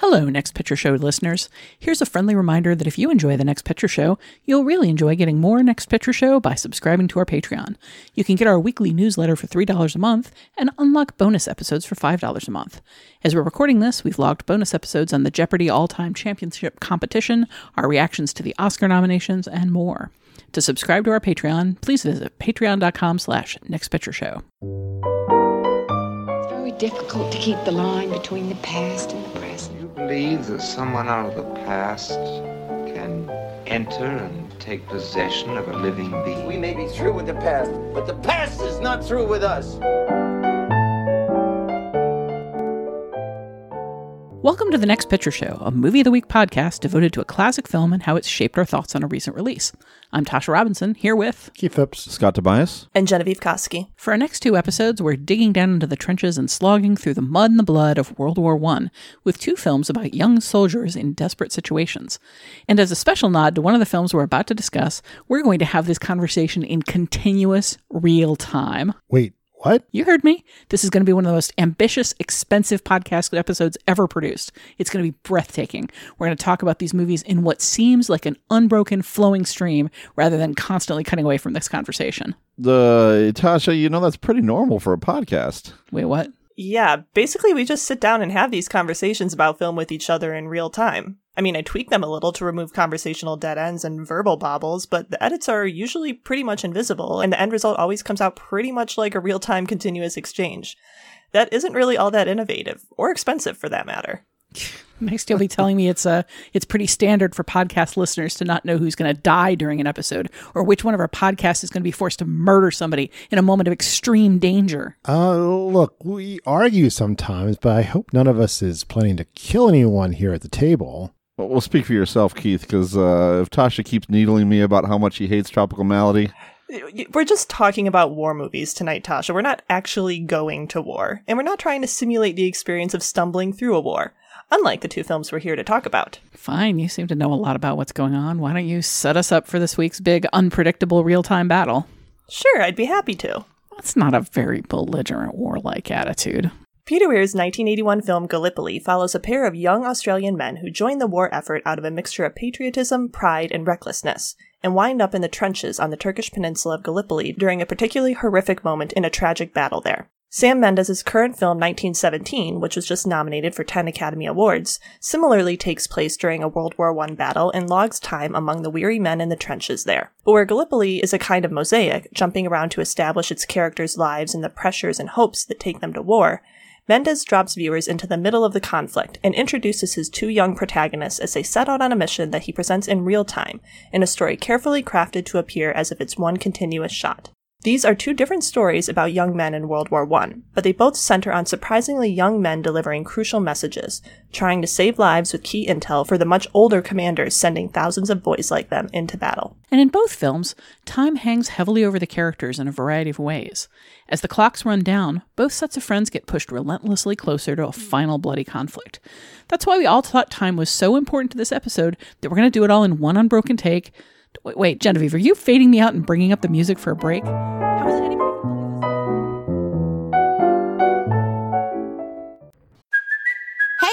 Hello, Next Picture Show listeners. Here's a friendly reminder that if you enjoy the Next Picture Show, you'll really enjoy getting more Next Picture Show by subscribing to our Patreon. You can get our weekly newsletter for $3 a month and unlock bonus episodes for $5 a month. As we're recording this, we've logged bonus episodes on the Jeopardy All Time Championship competition, our reactions to the Oscar nominations, and more. To subscribe to our Patreon, please visit patreon.com slash nextpictureshow. It's very difficult to keep the line between the past and the present. Believe that someone out of the past can enter and take possession of a living being? We may be through with the past, but the past is not through with us. Welcome to the Next Picture Show, a movie of the week podcast devoted to a classic film and how it's shaped our thoughts on a recent release. I'm Tasha Robinson, here with Keith Phipps. Scott Tobias. and Genevieve Koski. For our next two episodes, we're digging down into the trenches and slogging through the mud and the blood of World War I with two films about young soldiers in desperate situations. And as a special nod to one of the films we're about to discuss, we're going to have this conversation in continuous real time. Wait, what? You heard me. This is going to be one of the most ambitious, expensive podcast episodes ever produced. It's going to be breathtaking. We're going to talk about these movies in what seems like an unbroken, flowing stream rather than constantly cutting away from this conversation. The Tasha, you know that's pretty normal for a podcast. Wait, what? Yeah, basically, we just sit down and have these conversations about film with each other in real time. I mean, I tweak them a little to remove conversational dead ends and verbal bobbles, but the edits are usually pretty much invisible, and the end result always comes out pretty much like a real time continuous exchange. That isn't really all that innovative, or expensive for that matter. Next, you'll be telling me it's uh, it's pretty standard for podcast listeners to not know who's going to die during an episode, or which one of our podcasts is going to be forced to murder somebody in a moment of extreme danger. Uh, look, we argue sometimes, but I hope none of us is planning to kill anyone here at the table. Well, we'll speak for yourself, Keith, because uh, if Tasha keeps needling me about how much he hates Tropical Malady, We're just talking about war movies tonight, Tasha. We're not actually going to war, and we're not trying to simulate the experience of stumbling through a war, unlike the two films we're here to talk about. Fine, you seem to know a lot about what's going on. Why don't you set us up for this week's big, unpredictable real time battle? Sure, I'd be happy to. That's not a very belligerent, warlike attitude. Peter Weir's 1981 film Gallipoli follows a pair of young Australian men who join the war effort out of a mixture of patriotism, pride, and recklessness, and wind up in the trenches on the Turkish peninsula of Gallipoli during a particularly horrific moment in a tragic battle there. Sam Mendes' current film 1917, which was just nominated for 10 Academy Awards, similarly takes place during a World War I battle and logs time among the weary men in the trenches there. But where Gallipoli is a kind of mosaic, jumping around to establish its characters' lives and the pressures and hopes that take them to war, Mendes drops viewers into the middle of the conflict and introduces his two young protagonists as they set out on a mission that he presents in real time, in a story carefully crafted to appear as if it's one continuous shot. These are two different stories about young men in World War I, but they both center on surprisingly young men delivering crucial messages, trying to save lives with key intel for the much older commanders sending thousands of boys like them into battle. And in both films, time hangs heavily over the characters in a variety of ways. As the clocks run down, both sets of friends get pushed relentlessly closer to a final bloody conflict. That's why we all thought time was so important to this episode that we're going to do it all in one unbroken take. Wait, Genevieve, are you fading me out and bringing up the music for a break? How is anybody?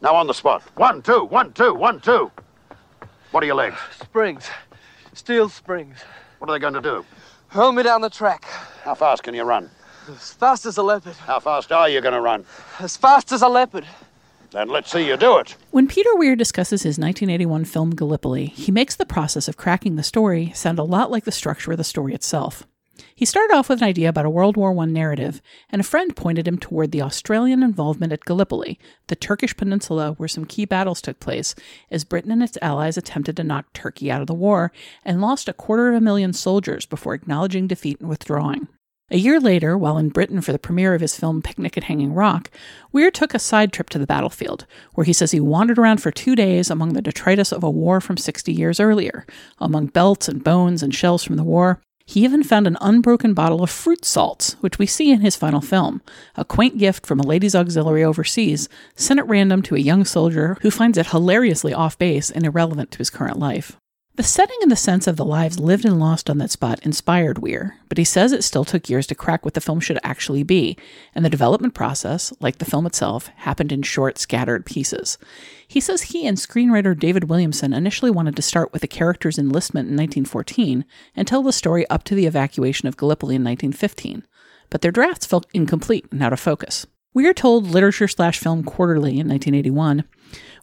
Now on the spot. One, two, one, two, one, two. What are your legs? Springs. Steel springs. What are they going to do? Hurl me down the track. How fast can you run? As fast as a leopard. How fast are you going to run? As fast as a leopard. Then let's see you do it. When Peter Weir discusses his 1981 film Gallipoli, he makes the process of cracking the story sound a lot like the structure of the story itself. He started off with an idea about a World War I narrative, and a friend pointed him toward the Australian involvement at Gallipoli, the Turkish peninsula where some key battles took place, as Britain and its allies attempted to knock Turkey out of the war and lost a quarter of a million soldiers before acknowledging defeat and withdrawing. A year later, while in Britain for the premiere of his film Picnic at Hanging Rock, Weir took a side trip to the battlefield, where he says he wandered around for two days among the detritus of a war from 60 years earlier, among belts and bones and shells from the war. He even found an unbroken bottle of fruit salts, which we see in his final film, a quaint gift from a ladies' auxiliary overseas, sent at random to a young soldier who finds it hilariously off base and irrelevant to his current life. The setting and the sense of the lives lived and lost on that spot inspired Weir, but he says it still took years to crack what the film should actually be, and the development process, like the film itself, happened in short, scattered pieces. He says he and screenwriter David Williamson initially wanted to start with the character's enlistment in 1914 and tell the story up to the evacuation of Gallipoli in 1915, but their drafts felt incomplete and out of focus. Weir told Literature Slash Film Quarterly in 1981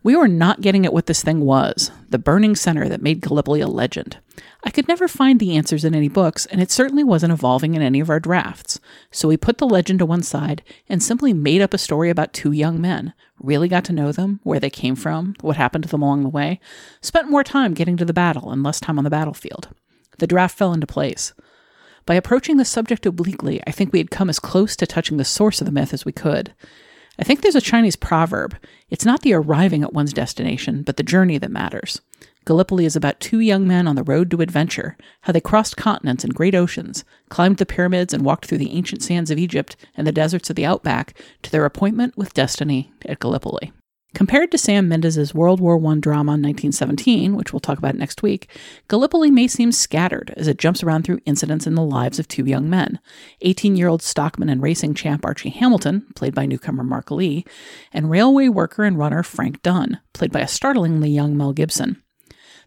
we were not getting at what this thing was the burning center that made Gallipoli a legend. I could never find the answers in any books, and it certainly wasn't evolving in any of our drafts. So we put the legend to one side and simply made up a story about two young men, really got to know them, where they came from, what happened to them along the way, spent more time getting to the battle and less time on the battlefield. The draft fell into place. By approaching the subject obliquely, I think we had come as close to touching the source of the myth as we could. I think there's a Chinese proverb it's not the arriving at one's destination, but the journey that matters. Gallipoli is about two young men on the road to adventure, how they crossed continents and great oceans, climbed the pyramids, and walked through the ancient sands of Egypt and the deserts of the outback to their appointment with destiny at Gallipoli. Compared to Sam Mendes' World War I drama 1917, which we'll talk about next week, Gallipoli may seem scattered as it jumps around through incidents in the lives of two young men 18 year old stockman and racing champ Archie Hamilton, played by newcomer Mark Lee, and railway worker and runner Frank Dunn, played by a startlingly young Mel Gibson.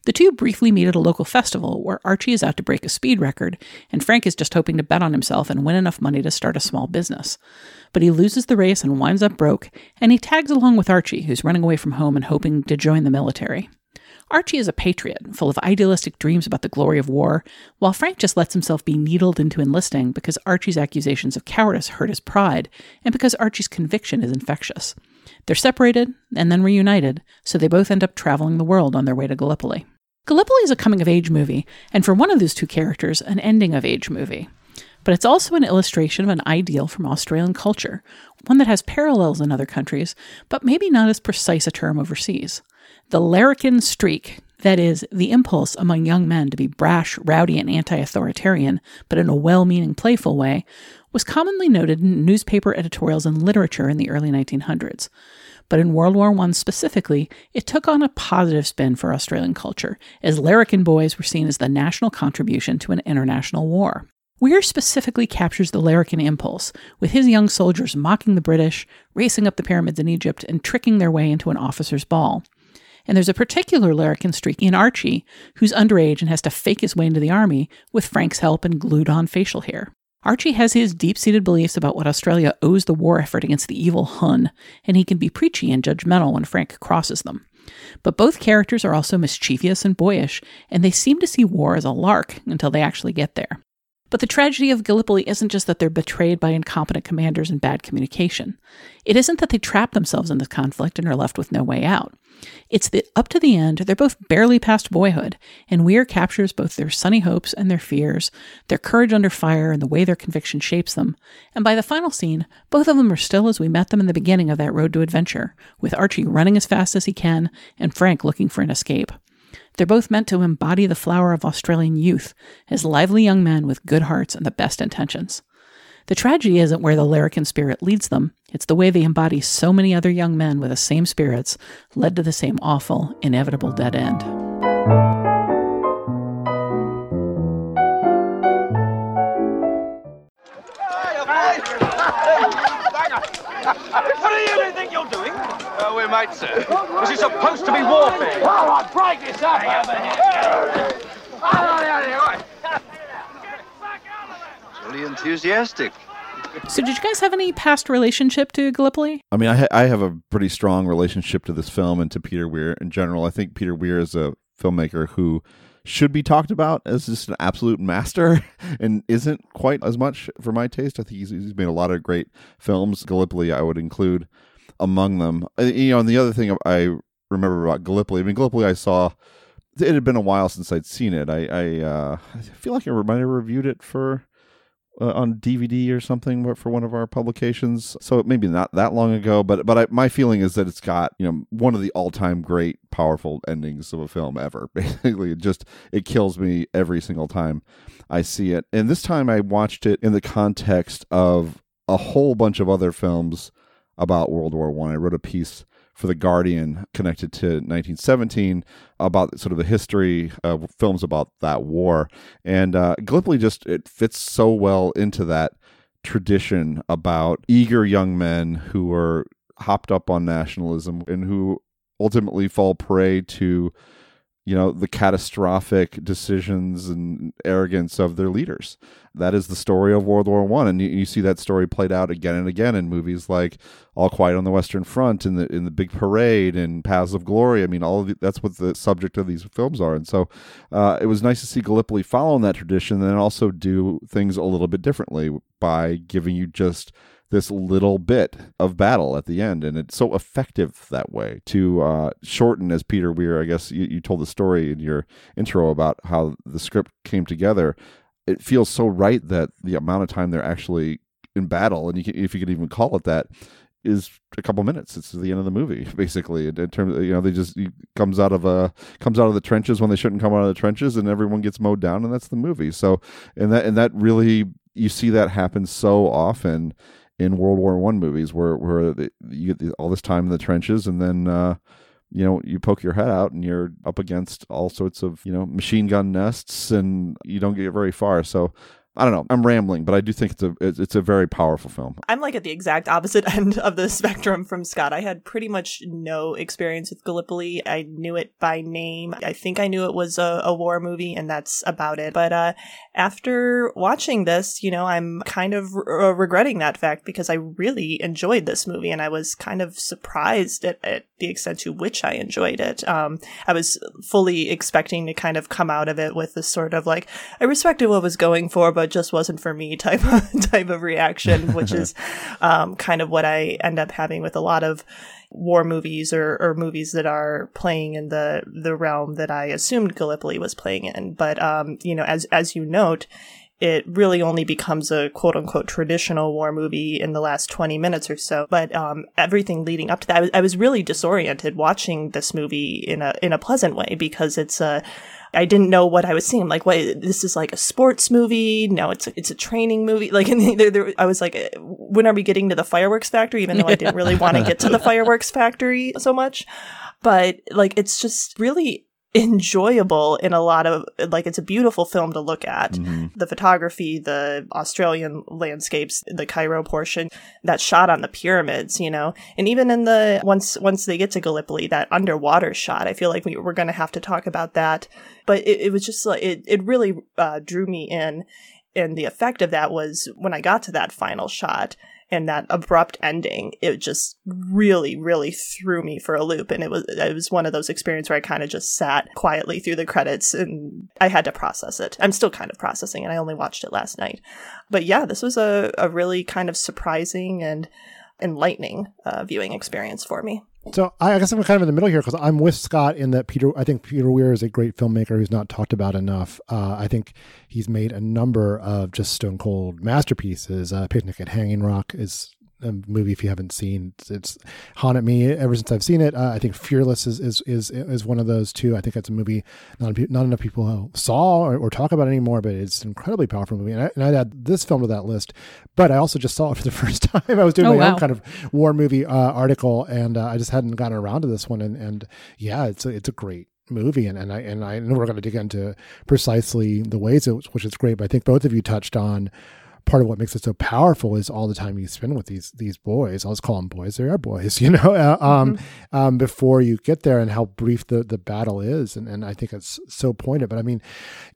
The two briefly meet at a local festival where Archie is out to break a speed record, and Frank is just hoping to bet on himself and win enough money to start a small business. But he loses the race and winds up broke, and he tags along with Archie, who's running away from home and hoping to join the military. Archie is a patriot, full of idealistic dreams about the glory of war, while Frank just lets himself be needled into enlisting because Archie's accusations of cowardice hurt his pride, and because Archie's conviction is infectious. They're separated and then reunited, so they both end up traveling the world on their way to Gallipoli. Gallipoli is a coming of age movie, and for one of those two characters, an ending of age movie. But it's also an illustration of an ideal from Australian culture, one that has parallels in other countries, but maybe not as precise a term overseas. The larrikin streak, that is, the impulse among young men to be brash, rowdy, and anti authoritarian, but in a well meaning, playful way, was commonly noted in newspaper editorials and literature in the early 1900s but in World War I specifically, it took on a positive spin for Australian culture, as Larrikin boys were seen as the national contribution to an international war. Weir specifically captures the Larrikin impulse, with his young soldiers mocking the British, racing up the pyramids in Egypt, and tricking their way into an officer's ball. And there's a particular Larrikin streak in Archie, who's underage and has to fake his way into the army with Frank's help and glued on facial hair. Archie has his deep seated beliefs about what Australia owes the war effort against the evil Hun, and he can be preachy and judgmental when Frank crosses them. But both characters are also mischievous and boyish, and they seem to see war as a lark until they actually get there. But the tragedy of Gallipoli isn't just that they're betrayed by incompetent commanders and bad communication. It isn't that they trap themselves in this conflict and are left with no way out. It's that up to the end, they're both barely past boyhood, and Weir captures both their sunny hopes and their fears, their courage under fire and the way their conviction shapes them. And by the final scene, both of them are still as we met them in the beginning of that road to adventure, with Archie running as fast as he can and Frank looking for an escape. They're both meant to embody the flower of Australian youth as lively young men with good hearts and the best intentions. The tragedy isn't where the Larrikin spirit leads them, it's the way they embody so many other young men with the same spirits, led to the same awful, inevitable dead end. What do you think you're doing? Uh, we're mates, sir. This is supposed to be warfare. All right, break this up. Really enthusiastic. So, did you guys have any past relationship to Gallipoli? I mean, I, ha- I have a pretty strong relationship to this film and to Peter Weir in general. I think Peter Weir is a filmmaker who should be talked about as just an absolute master and isn't quite as much for my taste. I think he's, he's made a lot of great films. Gallipoli, I would include among them. Uh, You know, and the other thing I remember about Gallipoli, I mean, Gallipoli, I saw. It had been a while since I'd seen it. I I, uh, I feel like I might have reviewed it for uh, on DVD or something for one of our publications. So maybe not that long ago, but but I, my feeling is that it's got you know one of the all time great powerful endings of a film ever. Basically, it just it kills me every single time I see it. And this time I watched it in the context of a whole bunch of other films about World War One. I. I wrote a piece for the Guardian connected to 1917 about sort of the history of films about that war, and uh, Gallipoli just it fits so well into that tradition about eager young men who are hopped up on nationalism and who ultimately fall prey to you know the catastrophic decisions and arrogance of their leaders. That is the story of world war one and you, you, see that story played out again and again in movies like all quiet on the western front in the in the big parade and paths of glory. I mean all of the, that's what the subject of these films are. And so uh, it was nice to see gallipoli following that tradition and also do things a little bit differently by giving you just this little bit of battle at the end and it's so effective that way to uh, shorten as peter weir i guess you, you told the story in your intro about how the script came together it feels so right that the amount of time they're actually in battle and you can, if you could even call it that is a couple minutes. It's the end of the movie, basically. In, in terms, of, you know, they just comes out of a comes out of the trenches when they shouldn't come out of the trenches, and everyone gets mowed down, and that's the movie. So, and that and that really you see that happen so often in World War One movies, where where the, you get all this time in the trenches, and then uh, you know you poke your head out, and you're up against all sorts of you know machine gun nests, and you don't get very far. So I don't know. I'm rambling, but I do think it's a it's a very powerful film. I'm like at the exact opposite end of the spectrum from Scott. I had pretty much no experience with Gallipoli. I knew it by name. I think I knew it was a, a war movie, and that's about it. But uh, after watching this, you know, I'm kind of re- regretting that fact because I really enjoyed this movie, and I was kind of surprised at, at the extent to which I enjoyed it. Um, I was fully expecting to kind of come out of it with this sort of like I respected what was going for, but just wasn't for me type of type of reaction, which is um, kind of what I end up having with a lot of war movies or, or movies that are playing in the the realm that I assumed Gallipoli was playing in. But um, you know, as as you note, it really only becomes a quote unquote traditional war movie in the last 20 minutes or so. But um, everything leading up to that, I was, I was really disoriented watching this movie in a in a pleasant way because it's a I didn't know what I was seeing. Like, what this is like a sports movie? No, it's a, it's a training movie. Like, and there, there, I was like, uh, when are we getting to the fireworks factory? Even though I didn't really want to get to the fireworks factory so much, but like, it's just really enjoyable in a lot of like it's a beautiful film to look at. Mm-hmm. the photography the australian landscapes the cairo portion that shot on the pyramids you know? And even in the once once they get to gallipoli that underwater shot i feel like we, we're going to have to talk about that. But it, it was just like it, it really uh, drew me in. And the effect of that was when i got to that final shot and that abrupt ending it just really really threw me for a loop. And it was it was one of those experiences where i kind of just sat quietly through the credits and i had to process it. I'm still kind of processing and i only watched it last night. But yeah this was a, a really kind of surprising and enlightening uh, viewing experience for me so I guess I'm kind of in the middle here because I'm with Scott in that Peter. I think Peter Weir is a great filmmaker who's not talked about enough. Uh, I think he's made a number of just stone cold masterpieces. Uh, Picnic at Hanging Rock is a movie if you haven't seen. It's haunted me ever since I've seen it. Uh, I think Fearless is, is is is one of those too. I think that's a movie not not enough people saw or, or talk about anymore, but it's an incredibly powerful movie. And, I, and I'd add this film to that list. But I also just saw it for the first time. I was doing oh, my wow. own kind of war movie uh, article, and uh, I just hadn't gotten around to this one. And, and yeah, it's a, it's a great movie and, and I and I know we're going to dig into precisely the ways it, which is great but I think both of you touched on part of what makes it so powerful is all the time you spend with these these boys. I'll just call them boys. They are boys, you know. Uh, um, mm-hmm. um, before you get there, and how brief the the battle is, and and I think it's so pointed. But I mean,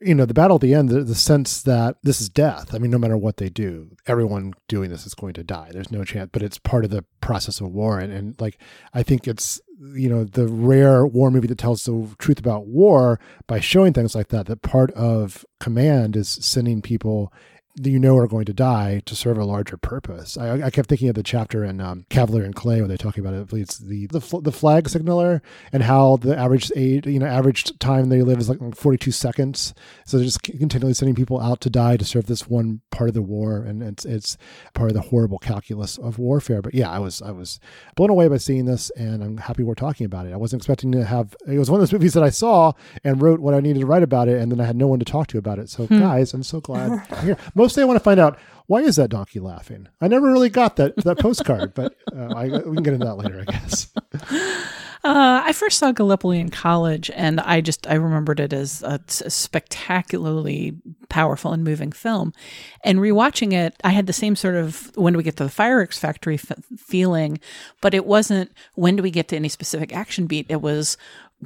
you know, the battle at the end, the, the sense that this is death. I mean, no matter what they do, everyone doing this is going to die. There's no chance, but it's part of the process of war, and and like I think it's you know the rare war movie that tells the truth about war by showing things like that that part of command is sending people that you know are going to die to serve a larger purpose. I, I kept thinking of the chapter in um, Kavalier and Clay where they talking about it. It's the the, the flag signaler and how the average age, you know, average time they live is like 42 seconds. So they're just continually sending people out to die to serve this one part of the war, and it's it's part of the horrible calculus of warfare. But yeah, I was I was blown away by seeing this, and I'm happy we're talking about it. I wasn't expecting to have. It was one of those movies that I saw and wrote what I needed to write about it, and then I had no one to talk to about it. So hmm. guys, I'm so glad I'm here. Most mostly I want to find out why is that donkey laughing. I never really got that that postcard, but uh, I, we can get into that later, I guess. Uh, I first saw Gallipoli in college, and I just I remembered it as a, a, spectacularly powerful and moving film. And rewatching it, I had the same sort of when do we get to the fireworks factory f- feeling, but it wasn't when do we get to any specific action beat. It was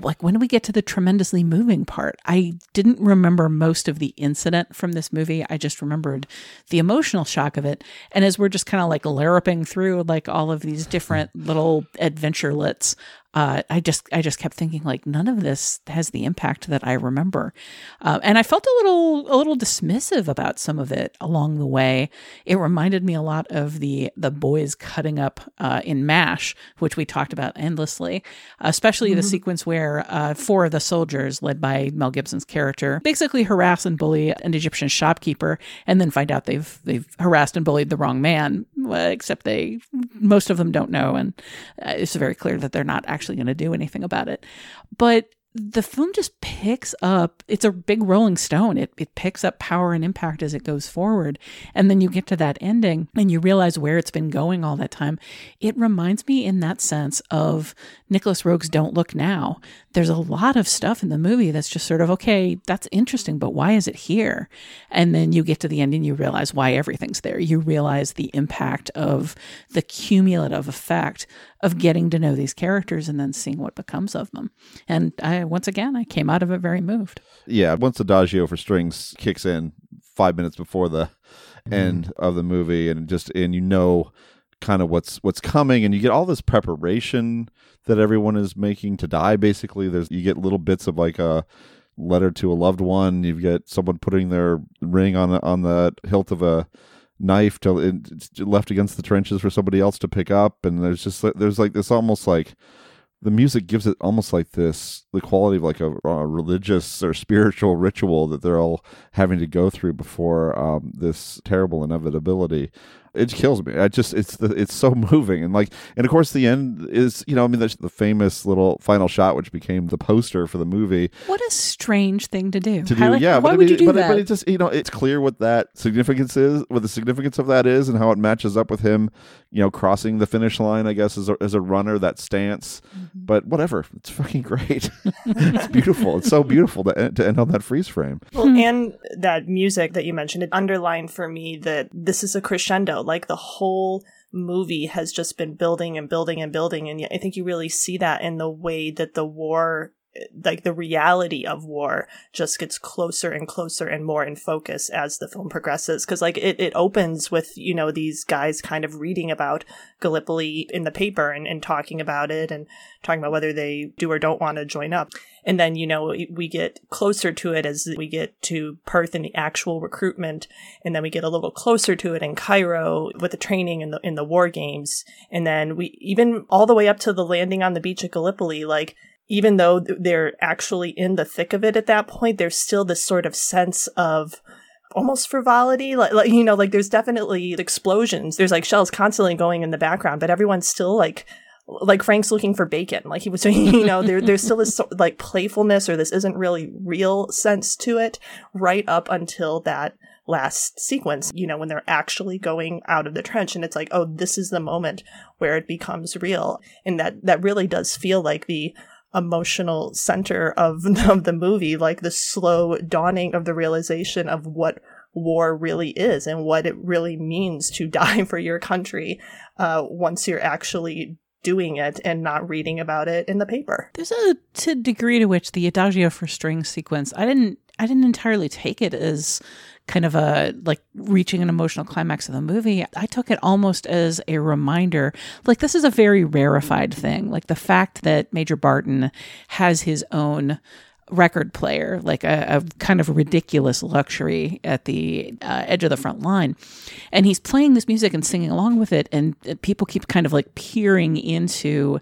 like when do we get to the tremendously moving part? I didn't remember most of the incident from this movie. I just remembered the emotional shock of it. And as we're just kind of like larping through like all of these different little adventurelets uh, I just I just kept thinking like none of this has the impact that I remember, uh, and I felt a little a little dismissive about some of it along the way. It reminded me a lot of the the boys cutting up uh, in Mash, which we talked about endlessly, especially mm-hmm. the sequence where uh, four of the soldiers, led by Mel Gibson's character, basically harass and bully an Egyptian shopkeeper, and then find out they've they've harassed and bullied the wrong man. Except they most of them don't know, and uh, it's very clear that they're not actually actually going to do anything about it. But the film just picks up it's a big rolling stone. It, it picks up power and impact as it goes forward. And then you get to that ending and you realize where it's been going all that time. It reminds me in that sense of Nicolas Roeg's don't look now there's a lot of stuff in the movie that's just sort of okay that's interesting but why is it here and then you get to the end and you realize why everything's there you realize the impact of the cumulative effect of getting to know these characters and then seeing what becomes of them. And I, once again, I came out of it very moved. Yeah, once Adagio for strings kicks in five minutes before the mm. end of the movie, and just and you know kind of what's what's coming, and you get all this preparation that everyone is making to die. Basically, there's you get little bits of like a letter to a loved one. You've got someone putting their ring on on the hilt of a knife to left against the trenches for somebody else to pick up and there's just there's like this almost like the music gives it almost like this the quality of like a, a religious or spiritual ritual that they're all having to go through before um, this terrible inevitability it kills me. I just it's the, it's so moving and like and of course the end is you know I mean there's the famous little final shot which became the poster for the movie. What a strange thing to do. To do, like, yeah. Why but would I mean, you do but, that? but it just you know it's clear what that significance is, what the significance of that is, and how it matches up with him, you know, crossing the finish line. I guess as a, as a runner, that stance. Mm-hmm. But whatever, it's fucking great. it's beautiful. It's so beautiful to to end on that freeze frame. Well, and that music that you mentioned, it underlined for me that this is a crescendo, like the whole movie has just been building and building and building. And I think you really see that in the way that the war like the reality of war just gets closer and closer and more in focus as the film progresses. Because like it, it opens with you know these guys kind of reading about gallipoli in the paper and, and talking about it and talking about whether they do or don't want to join up. And then you know we get closer to it as we get to perth and the actual recruitment and then we get a little closer to it in cairo with the training and the in the war games. And then we even all the way up to the landing on the beach at gallipoli like even though they're actually in the thick of it at that point, there's still this sort of sense of almost frivolity. Like, like, you know, like there's definitely explosions. There's like shells constantly going in the background, but everyone's still like, like Frank's looking for bacon. Like he was saying, you know, there, there's still this like playfulness or this isn't really real sense to it right up until that last sequence, you know, when they're actually going out of the trench and it's like, oh, this is the moment where it becomes real. And that, that really does feel like the emotional center of, of the movie, like the slow dawning of the realization of what war really is and what it really means to die for your country uh, once you're actually doing it and not reading about it in the paper. There's a to degree to which the adagio for string sequence, I didn't I didn't entirely take it as kind of a like reaching an emotional climax of the movie. I took it almost as a reminder like this is a very rarefied thing. Like the fact that Major Barton has his own record player, like a, a, kind of ridiculous luxury at the uh, edge of the front line. And he's playing this music and singing along with it. And people keep kind of like peering into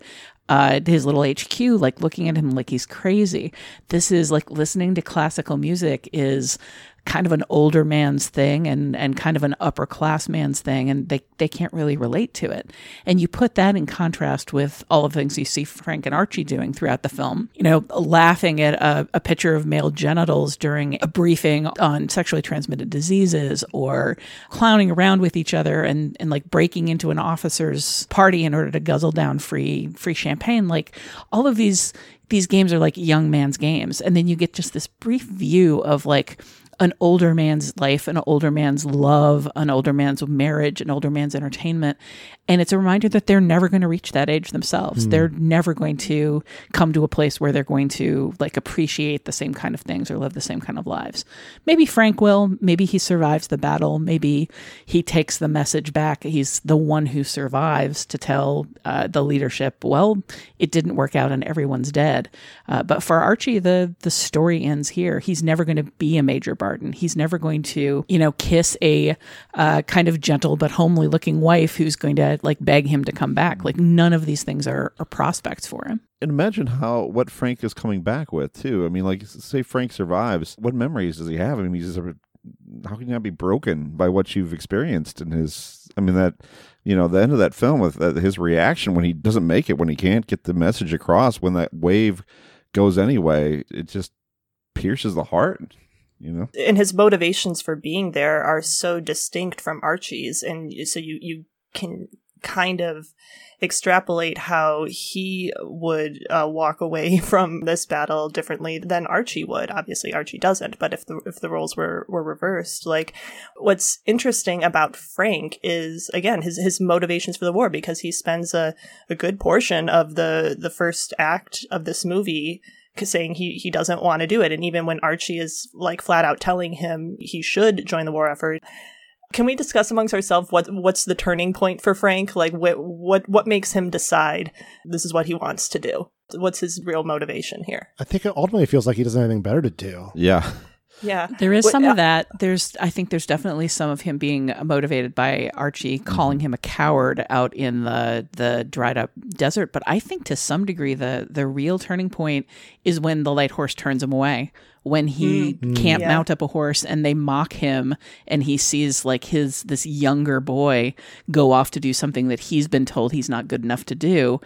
uh, his little HQ, like looking at him like he's crazy. This is like listening to classical music is kind of an older man's thing and, and kind of an upper class man's thing, and they, they can't really relate to it. And you put that in contrast with all of the things you see Frank and Archie doing throughout the film. You know, laughing at a, a picture of male genitals during a briefing on sexually transmitted diseases, or clowning around with each other and, and like breaking into an officer's party in order to guzzle down free free champagne. Like all of these these games are like young man's games. And then you get just this brief view of like an older man's life, an older man's love, an older man's marriage, an older man's entertainment. And it's a reminder that they're never going to reach that age themselves. Mm. They're never going to come to a place where they're going to like appreciate the same kind of things or live the same kind of lives. Maybe Frank will. Maybe he survives the battle. Maybe he takes the message back. He's the one who survives to tell uh, the leadership, well, it didn't work out and everyone's dead. Uh, but for Archie, the the story ends here. He's never going to be a major bar Barton. He's never going to, you know, kiss a uh, kind of gentle but homely looking wife who's going to like beg him to come back. Like none of these things are, are prospects for him. And imagine how what Frank is coming back with too. I mean, like say Frank survives, what memories does he have? I mean, he's just, how can you not be broken by what you've experienced in his? I mean that you know the end of that film with uh, his reaction when he doesn't make it when he can't get the message across when that wave goes anyway it just pierces the heart you know and his motivations for being there are so distinct from archie's and so you you can kind of extrapolate how he would uh, walk away from this battle differently than Archie would. Obviously, Archie doesn't, but if the if the roles were were reversed, like what's interesting about Frank is again his his motivations for the war because he spends a a good portion of the the first act of this movie saying he he doesn't want to do it. And even when Archie is like flat out telling him he should join the war effort can we discuss amongst ourselves what what's the turning point for Frank? Like what what what makes him decide this is what he wants to do? What's his real motivation here? I think it ultimately feels like he doesn't have anything better to do. Yeah yeah. There is some of uh, that. There's I think there's definitely some of him being motivated by Archie mm-hmm. calling him a coward out in the the dried up desert, but I think to some degree the the real turning point is when the light horse turns him away when he mm. can't yeah. mount up a horse and they mock him and he sees like his this younger boy go off to do something that he's been told he's not good enough to do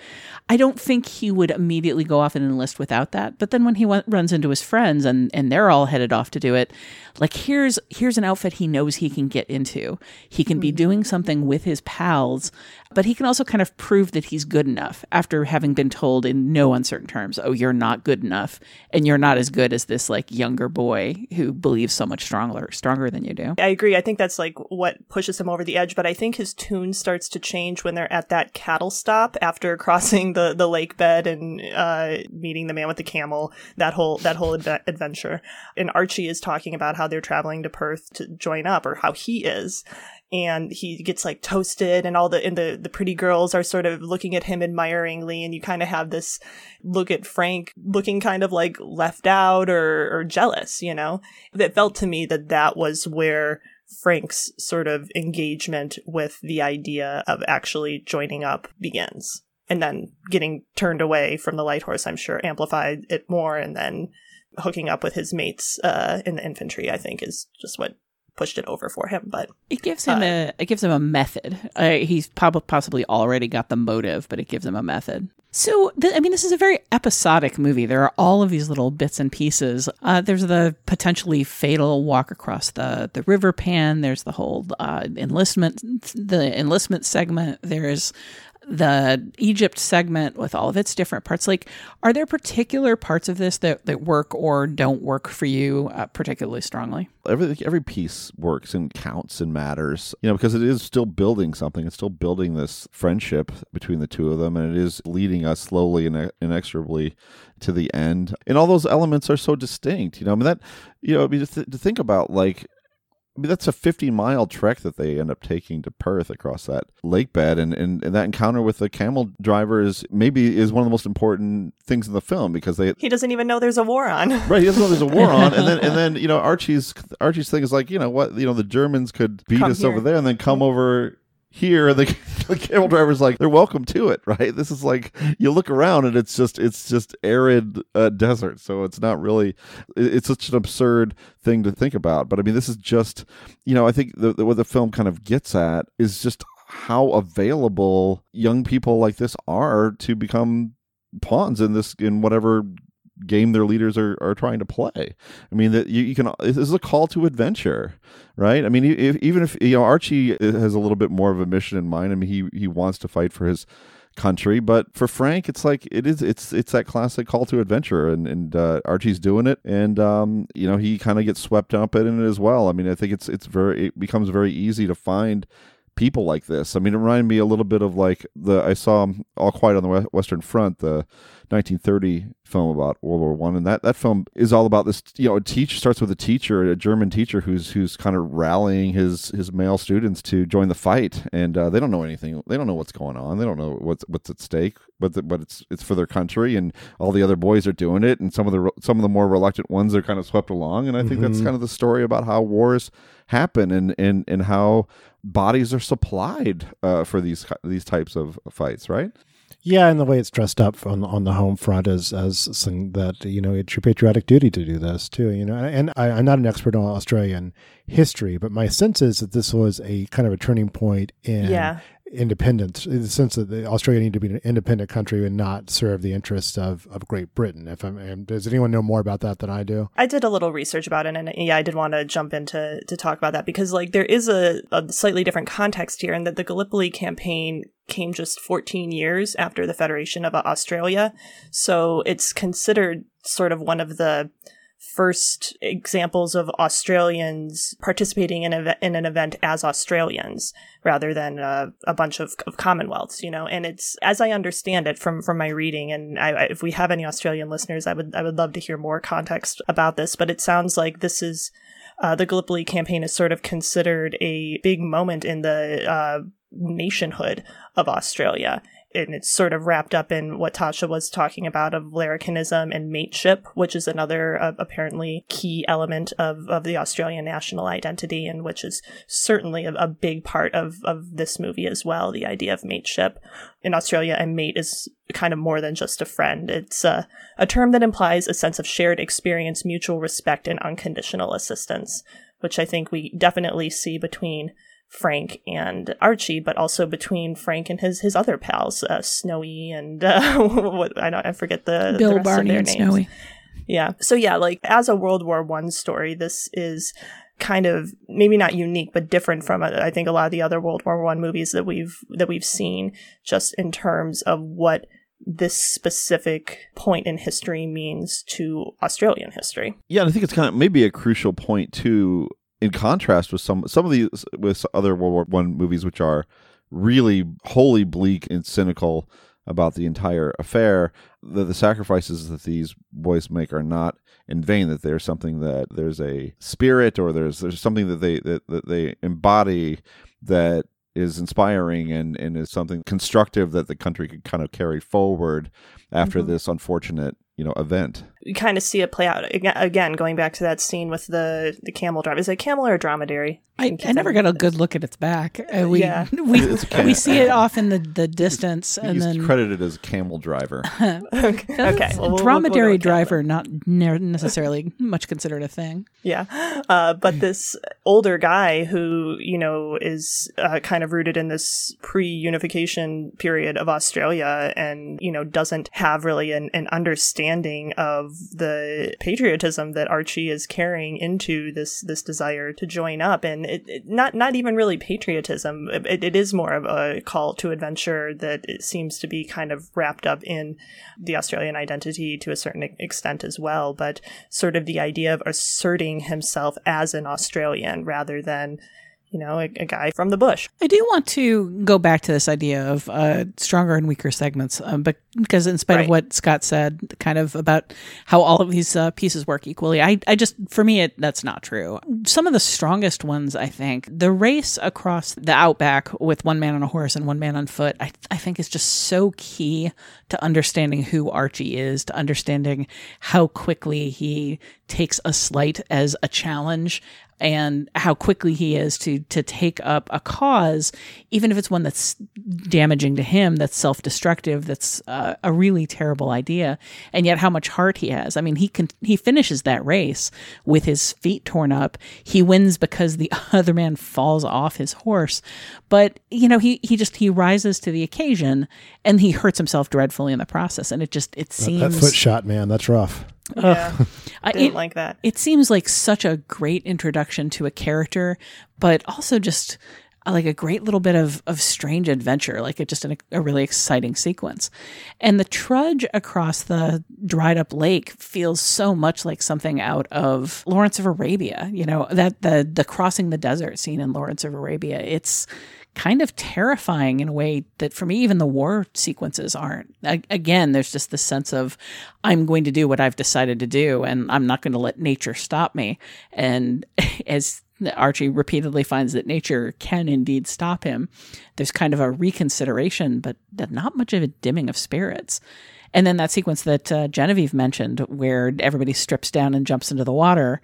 i don't think he would immediately go off and enlist without that but then when he w- runs into his friends and and they're all headed off to do it like here's here's an outfit he knows he can get into he can be mm. doing something with his pals but he can also kind of prove that he's good enough after having been told in no uncertain terms, oh, you're not good enough and you're not as good as this like younger boy who believes so much stronger stronger than you do. I agree. I think that's like what pushes him over the edge, but I think his tune starts to change when they're at that cattle stop after crossing the the lake bed and uh, meeting the man with the camel, that whole that whole adve- adventure. And Archie is talking about how they're traveling to Perth to join up or how he is and he gets like toasted and all the and the the pretty girls are sort of looking at him admiringly and you kind of have this look at Frank looking kind of like left out or or jealous you know? It felt to me that that was where Frank's sort of engagement with the idea of actually joining up begins and then getting turned away from the light horse i'm sure amplified it more and then hooking up with his mates uh, in the infantry i think is just what pushed it over for him. But it gives him uh, a it gives him a method. Uh, he's probably possibly already got the motive, but it gives him a method. So, th- I mean, this is a very episodic movie. There are all of these little bits and pieces. Uh, there's the potentially fatal walk across the, the river pan. There's the whole uh, enlistment, the enlistment segment. There's the Egypt segment with all of its different parts. Like, are there particular parts of this that, that work or don't work for you uh, particularly strongly? every every piece works and counts and matters you know because it is still building something it's still building this friendship between the two of them and it is leading us slowly and inexorably to the end and all those elements are so distinct you know i mean that you know I mean, to, th- to think about like I mean, that's a 50 mile trek that they end up taking to Perth across that lake bed. And, and, and that encounter with the camel driver is maybe is one of the most important things in the film because they. He doesn't even know there's a war on. Right. He doesn't know there's a war on. And then, and then, you know, Archie's, Archie's thing is like, you know what, you know, the Germans could beat Come us here. over there and then come over here the, the camel driver's like they're welcome to it right? This is like you look around and it's just it's just arid uh, desert. So it's not really it's such an absurd thing to think about. But i mean this is just you know i think the, the, what the film kind of gets at is just how available young people like this are to become pawns in this in whatever game their leaders are, are trying to play. I mean that you, you can this is a call to adventure, right? I mean if, even if you know Archie has a little bit more of a mission in mind. I mean he he wants to fight for his country, but for Frank it's like it is it's it's that classic call to adventure and and uh, Archie's doing it and um you know he kind of gets swept up in it as well. I mean I think it's it's very it becomes very easy to find people like this. I mean, it reminded me a little bit of like the I saw All Quiet on the Western Front, the 1930 film about World War One, and that that film is all about this. You know, a teacher starts with a teacher, a German teacher, who's who's kind of rallying his his male students to join the fight, and uh, they don't know anything. They don't know what's going on. They don't know what's what's at stake. But the, but it's it's for their country, and all the other boys are doing it, and some of the some of the more reluctant ones are kind of swept along. And I think that's Mhm. kind of the story about how wars happen and and and how bodies are supplied uh, for these these types of fights, right? Yeah, and the way it's dressed up on on the home front is as something that you know it's your patriotic duty to do this too. You know, and I, I'm not an expert on Australian history, but my sense is that this was a kind of a turning point in Yeah. Independence, in the sense that Australia needed to be an independent country and not serve the interests of of Great Britain. If I'm, does anyone know more about that than I do? I did a little research about it, and yeah, I did want to jump in to, to talk about that because, like, there is a, a slightly different context here, and that the Gallipoli campaign came just 14 years after the Federation of Australia, so it's considered sort of one of the first examples of Australians participating in, in an event as Australians rather than uh, a bunch of, of Commonwealths, you know. And it's as I understand it from from my reading, and I, I, if we have any Australian listeners, I would I would love to hear more context about this. But it sounds like this is uh, the Gallipoli campaign is sort of considered a big moment in the uh, nationhood of Australia. And it's sort of wrapped up in what Tasha was talking about of larrikinism and mateship, which is another uh, apparently key element of, of the Australian national identity, and which is certainly a, a big part of, of this movie as well. The idea of mateship in Australia, a mate is kind of more than just a friend. It's a, a term that implies a sense of shared experience, mutual respect, and unconditional assistance, which I think we definitely see between Frank and Archie, but also between Frank and his his other pals, uh, Snowy and uh, what I don't I forget the Bill the rest Barney of their and names. Snowy. Yeah. So yeah, like as a World War One story, this is kind of maybe not unique, but different from uh, I think a lot of the other World War One movies that we've that we've seen, just in terms of what this specific point in history means to Australian history. Yeah, and I think it's kind of maybe a crucial point too. In contrast with some some of these with other World War One movies, which are really wholly bleak and cynical about the entire affair, the, the sacrifices that these boys make are not in vain. That there's something that there's a spirit or there's there's something that they that, that they embody that is inspiring and, and is something constructive that the country could kind of carry forward after Mhm. this unfortunate you know event. You kind of see it play out again. Going back to that scene with the the camel drive, is it a camel or a dromedary? I, I never got a good look at its back. Uh, we Yeah. we, It's a cat. we see it off in the, the distance, and He's then credited as camel driver. okay, okay. Well, we'll- we'll dromedary driver, not ne- necessarily much considered a thing. Yeah. Uh, but this older guy who, you know, is uh, kind of rooted in this pre unification period of Australia and, you know, doesn't have really an, an understanding understanding of the patriotism that Archie is carrying into this this desire to join up, and it, it not not even really patriotism. It, it is more of a call to adventure that seems to be kind of wrapped up in the Australian identity to a certain extent as well, but sort of the idea of asserting himself as an Australian rather than you know, a, a, guy from the bush. I do want to go back to this idea of uh, stronger and weaker segments, um, but because in spite right. of what Scott said, kind of about how all of these uh, pieces work equally, I, I just for me it that's not true. Some of the strongest ones, I think, the race across the outback with one man on a horse and one man on foot, I, I think is just so key to understanding who Archie is, to understanding how quickly he takes a slight as a challenge and how quickly he is to to take up a cause, even if it's one that's damaging to him, that's self destructive, that's uh, a really terrible idea, and yet how much heart he has. I mean, he can he finishes that race with his feet torn up. He wins because the other man falls off his horse, but you know he he just he rises to the occasion and he hurts himself dreadfully in the process, and it just it seems that, that foot shot man that's rough. Yeah, I didn't it, like that. It seems like such a great introduction to a character, but also just uh, like a great little bit of of strange adventure, like it just an, a really exciting sequence. And the trudge across the dried up lake feels so much like something out of Lawrence of Arabia. You know that the the crossing the desert scene in Lawrence of Arabia. It's kind of terrifying in a way that for me even the war sequences aren't. I, again there's just the sense of i'm going to do what i've decided to do and i'm not going to let nature stop me. And as archie repeatedly finds that nature can indeed stop him there's kind of a reconsideration but not much of a dimming of spirits. And then that sequence that uh, Genevieve mentioned, where everybody strips down and jumps into the water,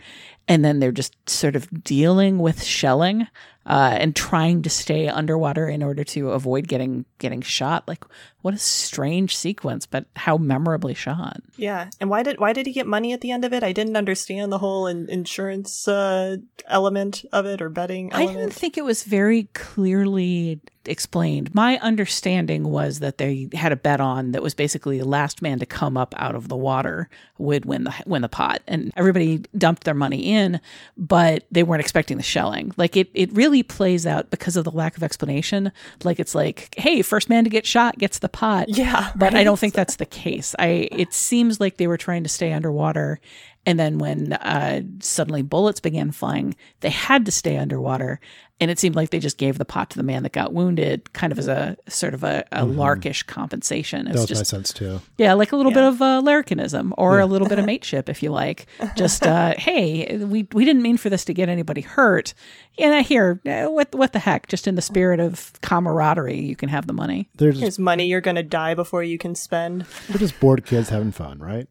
and then they're just sort of dealing with shelling uh, and trying to stay underwater in order to avoid getting getting shot. Like, what a strange sequence, but how memorably shot. Yeah, and why did why did he get money at the end of it? I didn't understand the whole in- insurance uh, element of it or betting. Element. I didn't think it was very clearly explained. My understanding was that they had a bet on that was basically the last man to come up out of the water would win the win the pot, and everybody dumped their money in, but they weren't expecting the shelling. Like it, it really plays out because of the lack of explanation. Like it's like, hey, first man to get shot gets the pot. Yeah, but right? I don't think that's the case. I it seems like they were trying to stay underwater and then when uh, suddenly bullets began flying, they had to stay underwater. And it seemed like they just gave the pot to the man that got wounded, kind of as a sort of a, a mm-hmm. larkish compensation. It's that was just, my sense too. Yeah, like a little yeah. bit of uh, larrikinism or yeah. a little bit of mateship, if you like. Just uh, hey, we we didn't mean for this to get anybody hurt. And here, uh, what what the heck? Just in the spirit of camaraderie, you can have the money. There's Here's money you're gonna die before you can spend. We're just bored kids having fun, right?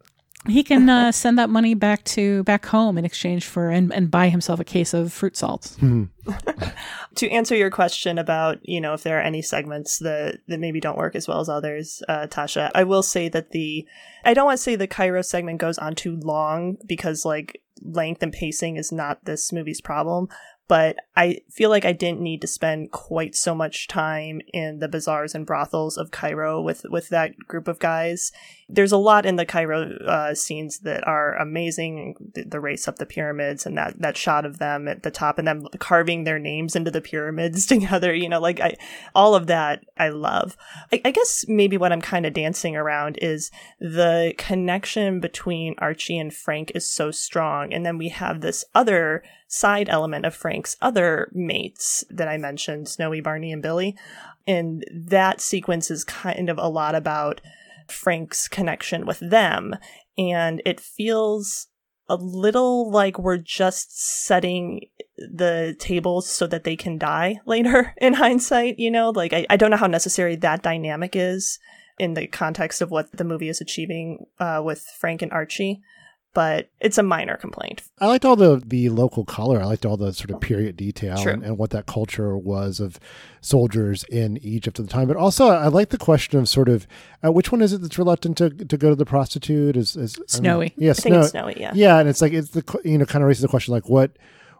He can uh, send that money back to back home in exchange for and, and buy himself a case of fruit salts. Hmm. to answer your question about you know if there are any segments that that maybe don't work as well as others, uh, Tasha, I will say that the I don't want to say the Cairo segment goes on too long because like length and pacing is not this movie's problem, but I feel like I didn't need to spend quite so much time in the bazaars and brothels of Cairo with with that group of guys. There's a lot in the Cairo uh, scenes that are amazing. The, the, race up the pyramids and that that shot of them at the top and them carving their names into the pyramids together. You know, like I, all of that I love. I, I guess maybe what I'm kind of dancing around is the connection between Archie and Frank is so strong, and then we have this other side element of Frank's other mates that I mentioned, Snowy, Barney, and Billy. And that sequence is kind of a lot about Frank's connection with them. And it feels a little like we're just setting the tables so that they can die later in hindsight, you know? Like, I, I don't know how necessary that dynamic is in the context of what the movie is achieving uh, with Frank and Archie but it's a minor complaint. I liked all the the local color. I liked all the sort of period detail and, and, what that culture was of soldiers in Egypt at the time. But also, I like the question of sort of uh, which one is it that's reluctant to, to go to the prostitute? Is, is snowy? I mean, yeah, snow, snowy. Yeah, yeah, and it's like it's the you know kind of raises the question like what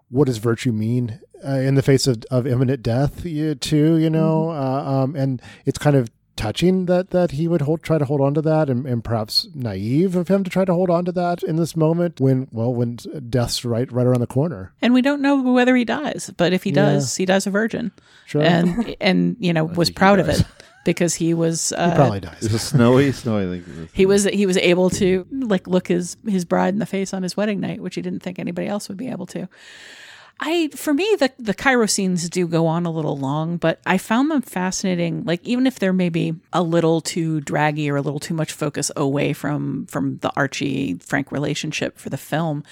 what does virtue mean uh, in the face of, of imminent death you, too? You know, mm-hmm. uh, um, and it's kind of touching that that he would hold try to hold on to that and, and perhaps naive of him to try to hold on to that in this moment when well when death's right right around the corner And we don't know whether he dies, but if he Yeah. does, he dies a virgin. Sure. And and you know was proud of it because he was uh, probably dies. Is it snowy? snowy. I he was he was able to like look his his bride in the face on his wedding night, which he didn't think anybody else would be able to. I for me the the Cairo scenes do go on a little long, but I found them fascinating. Like even if they're maybe a little too draggy or a little too much focus away from from the Archie Frank relationship for the film,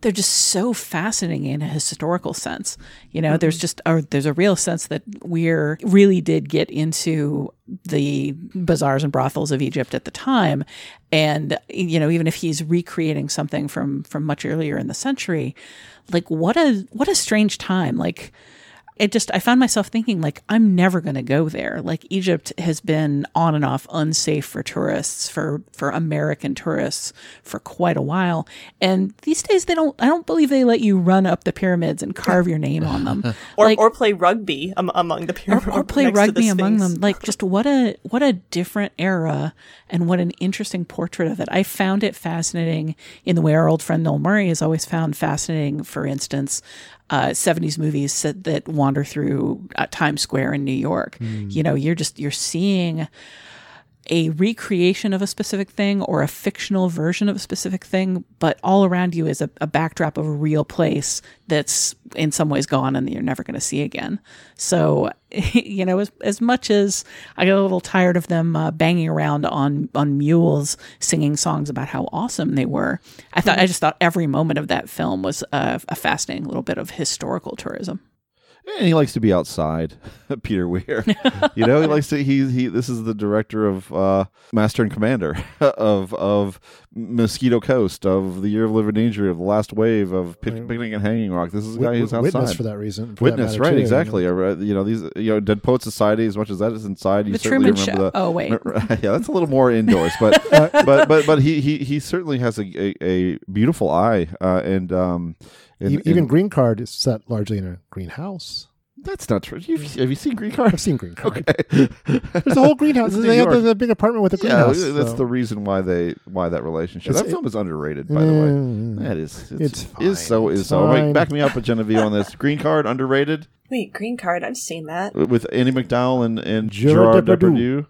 they're just so fascinating in a historical sense. You know, there's mm-hmm. just a, there's a real sense that Weir really did get into the bazaars and brothels of Egypt at the time, and you know, even if he's recreating something from from much earlier in the century, like what a what a strange time. Like it just I found myself thinking like I'm never going to go there. Like Egypt has been on and off unsafe for tourists for for American tourists for quite a while. And these days they don't I don't believe they let you run up the pyramids and carve your name on them. Or, Like- or play rugby am- among the or, or play next the rugby among them. Like just what a what a different era and what an interesting portrait of it. I found it fascinating in the way our old friend Noel Murray has always found fascinating. For instance, uh, 70s movies that, that wander through uh, Times Square in New York. You know, you're just you're seeing a recreation of a specific thing or a fictional version of a specific thing, but all around you is a, a backdrop of a real place that's in some ways gone and that you're never going to see again. So, you know, as, as much as I got a little tired of them uh, banging around on, on mules singing songs about how awesome they were, I thought, I just thought every moment of that film was a, a fascinating little bit of historical tourism. And he likes to be outside, Peter Weir. you know, he likes to. He he. This is the director of uh, Master and Commander of of Mosquito Coast, of The Year of Living Danger, of The Last Wave, of Pic- Picnic and Hanging Rock. This is the Wit- guy who's outside. Witness for that reason, for Witness, matter, right? too, exactly. I read, you know these. You know, Dead Poet Society. As much as that is inside, you The certainly Truman remember Show. the. Oh, wait. yeah, that's a little more indoors, but but but but he he he certainly has a a, a beautiful eye, uh, and um, and, E- Even and- Green Card is set largely in a greenhouse. That's not true. You've, have you seen Green Card? I've seen Green Card. Okay. There's a whole greenhouse. It's New They have York. the, the big apartment with a Yeah, greenhouse. that's so. the reason why they why that relationship. It's- that film is underrated, by the Mm, way. That is, it's it's, is so fine, is it's so. Wait, fine. back me up, with Genevieve, on this. Green Card underrated Wait, Green Card. I've seen that. with Andie MacDowell and and Gerard Gerard Depardieu. Depardieu.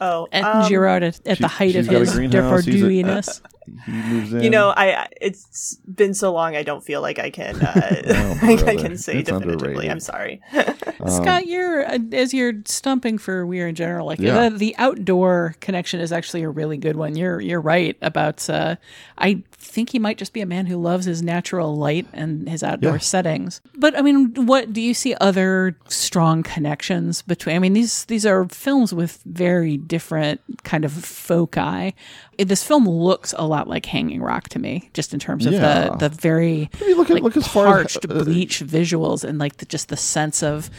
Oh, And um, Gerard at, at She- the height of his greenhouse, he's Depardieu-ness. He moves in. You know, I I- it's been so long. I don't feel like I can. Uh, Oh, I can say It's definitively. underrated. I'm sorry. Scott, you're uh, as you're stumping for Weir in general. Like Yeah. the, the outdoor connection is actually a really good one. You're you're right about. Uh, I think he might just be a man who loves his natural light and his outdoor Yeah. settings. But I mean, what do you see other strong connections between? I mean, these these are films with very different kind of foci. This film looks a lot like Hanging Rock to me, just in terms of Yeah. the the very I mean, look at like look as far parched as, uh, bleach visuals and like the, just the sense of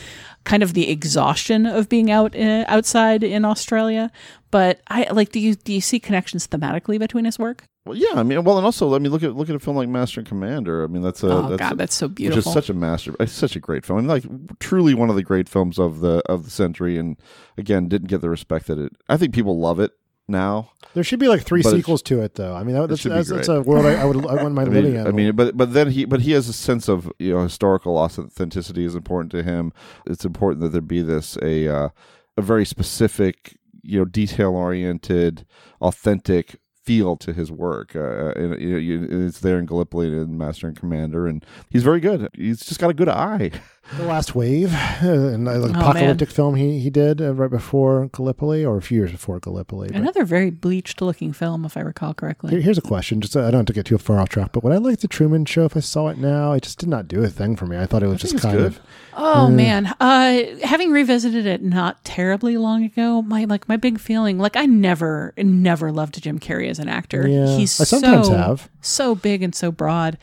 kind of the exhaustion of being out uh, outside in Australia. But I like do you do you see connections thematically between his work? Well, yeah, I mean, well, and also, I mean, look at look at a film like Master and Commander. I mean, that's a Oh, that's God, a- that's so beautiful. Just such a master. It's such a great film. I mean, like truly one of the great films of the of the century. And again, didn't get the respect that it. I think people love it now. There should be like three sequels to it, though. I mean, that, that's, that's, that's a world I, I would I wouldn't mind I mean, living in. I mean, but but then he but he has a sense of you know historical authenticity is important to him. It's important that there be this a uh, a very specific you know detail oriented authentic feel to his work. Uh, and you know, it's there in Gallipoli and Master and Commander, and he's very good. He's just got a good eye. The Last Wave, uh, and uh, Oh, apocalyptic film he he did uh, right before Gallipoli, or a few years before Gallipoli. but- Another very bleached looking film, if I recall correctly. Here- Here's a question. Just uh, I don't have to get too far off track, but would I like the Truman Show if I saw it now? It just did not do a thing for me. I thought it was think just it's kind good. of. Oh Mm. man, uh, having revisited it not terribly long ago, my like my big feeling, like I never, never loved Jim Carrey as an actor. Yeah, He's I sometimes so have. so big and so broad,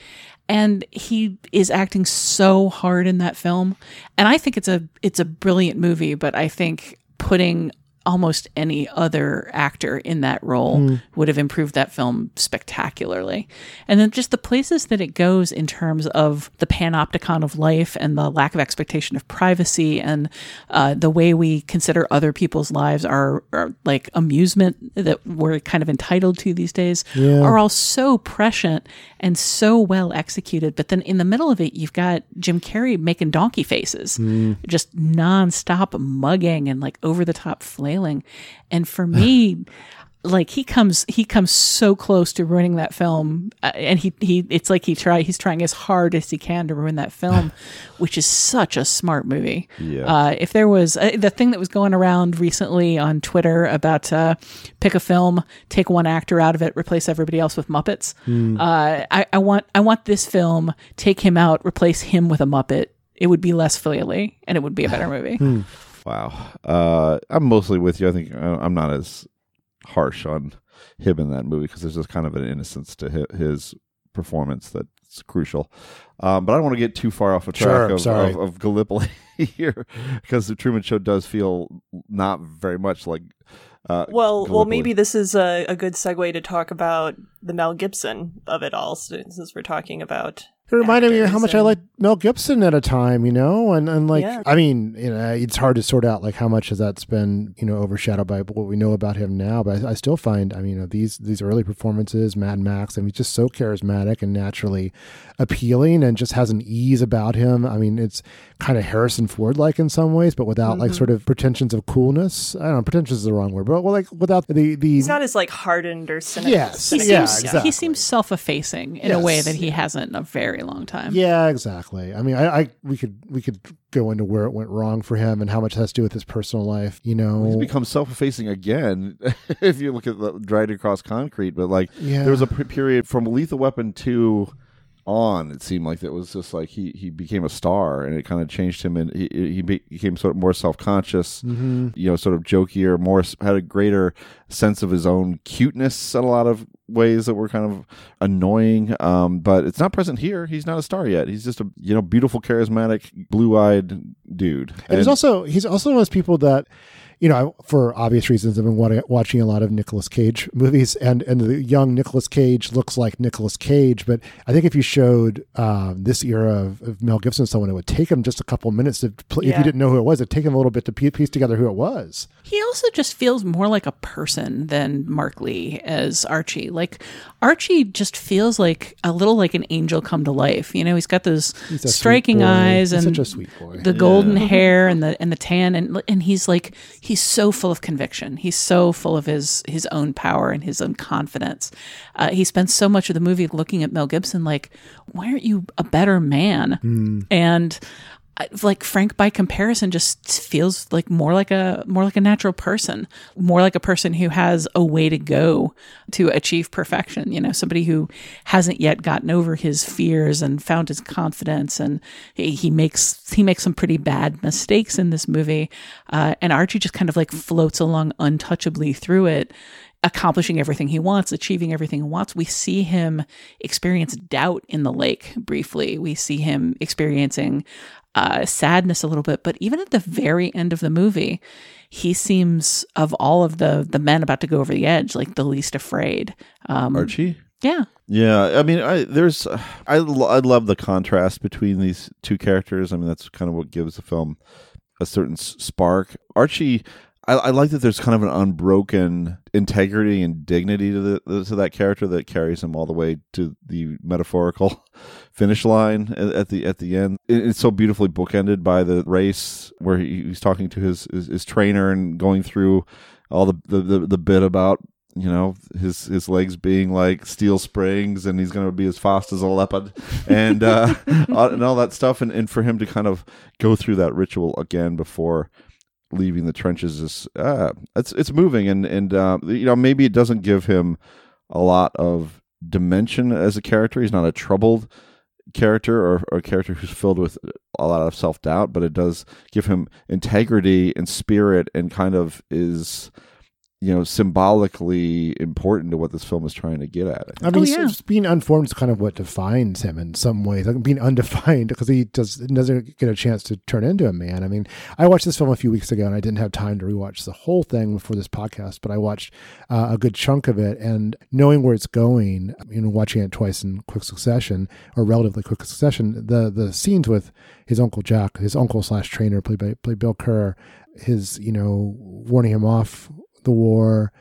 and he is acting so hard in that film. And I think it's a it's a brilliant movie, but I think putting almost any other actor in that role Mm. would have improved that film spectacularly. And then just the places that it goes in terms of the panopticon of life and the lack of expectation of privacy and uh, the way we consider other people's lives are, are like amusement that we're kind of entitled to these days Yeah. are all so prescient and so well executed. But then in the middle of it, you've got Jim Carrey making donkey faces, Mm. just nonstop mugging and like over the top flailing. And for me, like he comes he comes so close to ruining that film. Uh, and he he it's like he try he's trying as hard as he can to ruin that film which is such a smart movie. Yeah. uh, if there was uh, the thing that was going around recently on twitter about uh, pick a film take one actor out of it replace everybody else with muppets uh, I, I want i want this film take him out replace him with a muppet. It would be less filially and it would be a better movie. Hmm. Wow. Uh, I'm mostly with you. I think uh, I'm not as harsh on him in that movie because there's just kind of an innocence to his performance that's crucial. Um, but I don't want to get too far off a track Sure, of, of, of Gallipoli here because the Truman Show does feel not very much like. Uh, Well, well, maybe this is a, a good segue to talk about the Mel Gibson of it all, since since we're talking about. It reminded me of how actors much I liked Mel Gibson at a time, you know, and and like Yeah. I mean, you know, it's hard to sort out like how much has that's been you know overshadowed by what we know about him now. But I, I still find, I mean, you know, these these early performances, Mad Max, I mean, he's just so charismatic and naturally appealing, and just has an ease about him. I mean, it's kind of Harrison Ford like in some ways, but without like Mhm. sort of pretensions of coolness. I don't know, pretensions is the wrong word, but well, like without the the He's not as like hardened or cynical. Yes, he yeah, seems, exactly. he seems self-effacing in a way that he hasn't in a very long time Yeah, exactly. I mean, I, I we could we could go into where it went wrong for him and how much has to do with his personal life. You know, He's become self-effacing again. if you look at the Dragged Across Concrete, but like Yeah. there was a period from Lethal Weapon two on. It seemed like that was just like he he became a star, and it kind of changed him, and he he became sort of more self-conscious. Mhm. You know, sort of jokier, more had a greater sense of his own cuteness in a lot of ways that were kind of annoying. Um, but it's not present here. He's not a star yet. He's just a you know beautiful, charismatic, blue-eyed dude. and he's also he's also one of those people that you know for obvious reasons i've been watching a lot of Nicolas cage movies and and the young Nicolas cage looks like Nicolas cage but i think if you showed um, this era of, of mel gibson someone it would take him just a couple minutes to pl- if you didn't know who it was it'd take him a little bit to piece together who it was He also just feels more like a person than Mark Lee as Archie. Like Archie just feels like a little like an angel come to life. You know, he's got those He's striking eyes He's and such a sweet boy. the golden hair and the and the tan and and he's like he's so full of conviction. He's so full of his his own power and his own confidence. Uh, he spends so much of the movie looking at Mel Gibson like, why aren't you a better man? Hmm. And like Frank by comparison just feels like more like a more like a natural person, more like a person who has a way to go to achieve perfection, you know, somebody who hasn't yet gotten over his fears and found his confidence and he, he makes he makes some pretty bad mistakes in this movie. Uh, and Archie just kind of like floats along untouchably through it accomplishing everything he wants, achieving everything he wants. We see him experience doubt in the lake briefly. We see him experiencing uh, sadness a little bit, but even at the very end of the movie, he seems of all of the the men about to go over the edge, like the least afraid. Um, Archie. yeah, Yeah, I mean, I there's I I love the contrast between these two characters. I mean, that's kind of what gives the film a certain spark. Archie, I, I like that there's kind of an unbroken integrity and dignity to the to that character that carries him all the way to the metaphorical finish line at, at the at the end. It- it's so beautifully bookended by the race where he, he's talking to his, his his trainer and going through all the the, the, the bit about you know his his legs being like steel springs and he's going to be as fast as a leopard and uh and all that stuff and, and for him to kind of go through that ritual again before leaving the trenches is uh it's it's moving. And and uh you know maybe it doesn't give him a lot of dimension as a character. He's not a troubled character or, or a character who's filled with a lot of self-doubt but it does give him integrity and spirit and kind of is you know symbolically important to what this film is trying to get at. I mean, he's just being unformed is kind of what defines him in some ways. Like being undefined because he does doesn't get a chance to turn into a man. I mean, I watched this film a few weeks ago and I didn't have time to rewatch the whole thing before this podcast, but I watched uh, a good chunk of it and knowing where it's going, you know, watching it twice in quick succession or relatively quick succession, the the scenes with his uncle Jack, his uncle slash trainer, played by played Bill Kerr, his you know warning him off the war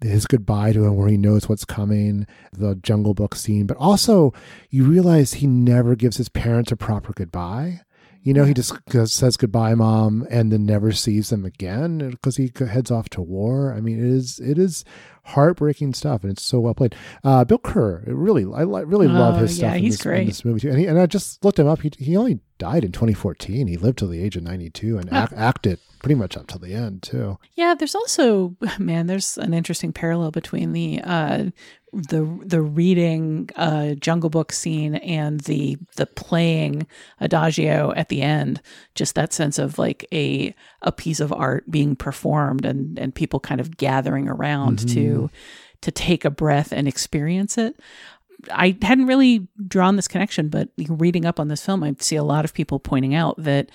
his goodbye to him where he knows what's coming, the Jungle Book scene, but also you realize he never gives his parents a proper goodbye. You know, he just says goodbye, mom, and then never sees them again because he heads off to war. I mean, it is it is heartbreaking stuff, and it's so well played. Uh, Bill Kerr, really, I really love Oh, his yeah, stuff. in he's this, in great. this movie too. And, he, and I just looked him up. He he only died in 2014. He lived till the age of 92 and acted pretty much up till the end too. Yeah, there's also man, there's an interesting parallel between the uh the the reading uh Jungle Book scene and the the playing adagio at the end. Just that sense of like a a piece of art being performed and and people kind of gathering around to to take a breath and experience it. I hadn't really drawn this connection, but reading up on this film, I see a lot of people pointing out that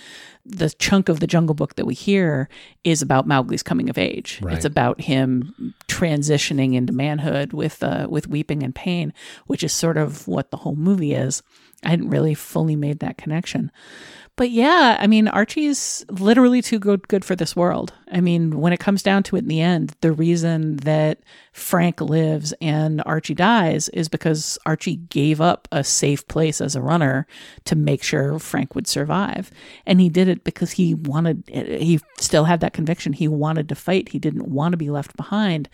the chunk of the Jungle Book that we hear is about Mowgli's coming of age. Right. It's about him transitioning into manhood with uh, with weeping and pain, which is sort of what the whole movie is. I hadn't really fully made that connection. But yeah, I mean, Archie's literally too good, good for this world. I mean, when it comes down to it in the end, the reason that Frank lives and Archie dies is because Archie gave up a safe place as a runner to make sure Frank would survive. And he did it because he wanted, he still had that conviction. He wanted to fight, he didn't want to be left behind.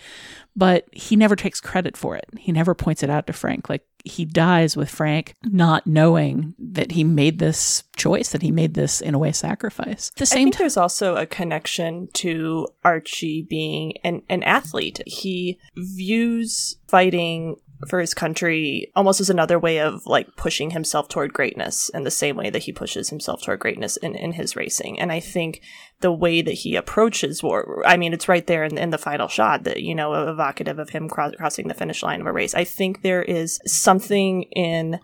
But he never takes credit for it. He never points it out to Frank. Like, he dies with Frank not knowing that he made this choice, that he made this, in a way, sacrifice. At the I same think there's also a connection to Archie being an, an athlete. He views fighting for his country almost as another way of like pushing himself toward greatness in the same way that he pushes himself toward greatness in, in his racing. And I think the way that he approaches war, I mean, it's right there in, in the final shot that, you know, evocative of him cro- crossing the finish line of a race. I think there is something in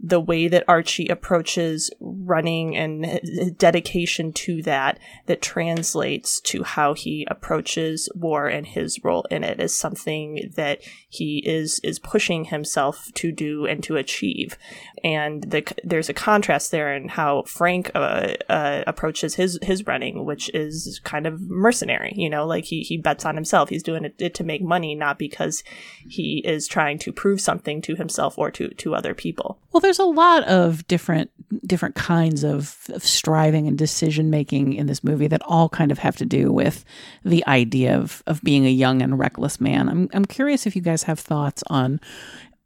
the way that Archie approaches running and dedication to that that translates to how he approaches war and his role in it is something that he is is pushing himself to do and to achieve. And the, there's a contrast there in how Frank uh, uh, approaches his his running which is kind of mercenary you know like he he bets on himself. He's doing it, to make money not because he is trying to prove something to himself or to to other people Well, there's a lot of different different kinds of, of striving and decision making in this movie that all kind of have to do with the idea of of being a young and reckless man. I'm I'm curious if you guys have thoughts on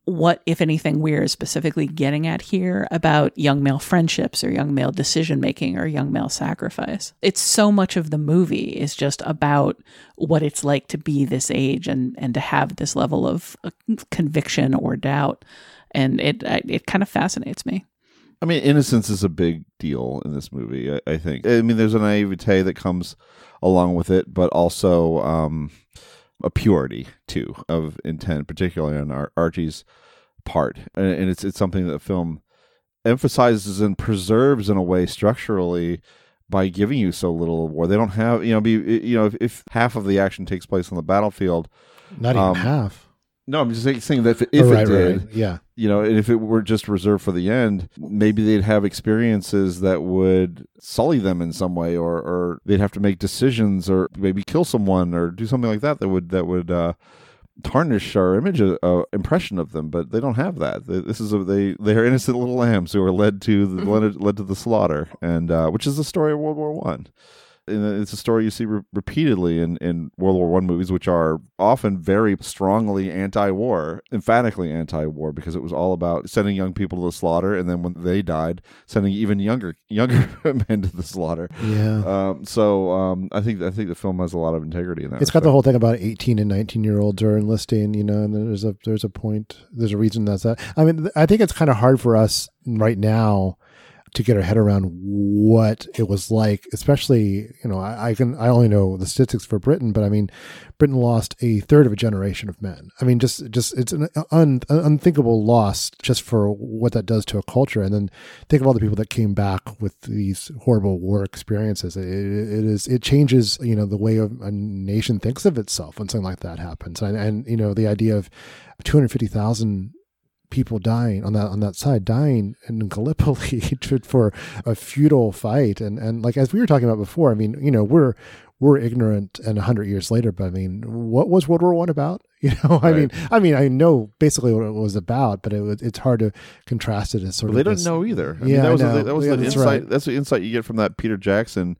what, if anything, we're specifically getting at here about young male friendships or young male decision making or young male sacrifice. It's so much of the movie is just about what it's like to be this age and and to have this level of uh, conviction or doubt and it it kind of fascinates me. I mean, innocence is a big deal in this movie. I, I think. I mean, there's a naivete that comes along with it, but also um, a purity too of intent, particularly on Ar- Archie's part, and, and it's it's something that the film emphasizes and preserves in a way structurally by giving you so little war. They don't have you know be you know if, if half of the action takes place on the battlefield, Not even um, half. No, I'm just saying- saying that if, if Oh, right, it did, right. Yeah. you know, and if it were just reserved for the end, maybe they'd have experiences that would sully them in some way, or or they'd have to make decisions, or maybe kill someone, or do something like that that would that would uh, tarnish our image, uh, uh, impression of them. But they don't have that. This is a, they they are innocent little lambs who are led to the led, led to the slaughter, and uh, which is the story of World War One. And it's a story you see re- repeatedly in, in World War One movies, which are often very strongly anti-war, emphatically anti-war, because it was all about sending young people to the slaughter, and then when they died, sending even younger younger men to the slaughter. Yeah. Um, so um, I think I think the film has a lot of integrity in that. It's got the whole thing about 18 and 19 year olds are enlisting, you know, and there's a there's a point, there's a reason that's that. I mean, I think it's kind of hard for us right now to get our head around what it was like, especially, you know, I, I, can, I only know the statistics for Britain, but I mean, Britain lost a third of a generation of men. I mean, just, just, it's an un, unthinkable loss just for what that does to a culture. And then think of all the people that came back with these horrible war experiences. It, it is, it changes, you know, the way a nation thinks of itself when something like that happens. And, and you know, the idea of 250,000 people dying on that on that side dying in Gallipoli for a futile fight. And and like as we were talking about before I mean you know we're we're ignorant and 100 years later but I mean what was World War 1 about? You know I mean I mean I know basically what it was about but it was, it's hard to contrast it as sort well, of they this, don't know either. I yeah mean, that was. The, that was yeah, the insight right. that's the insight you get from that Peter Jackson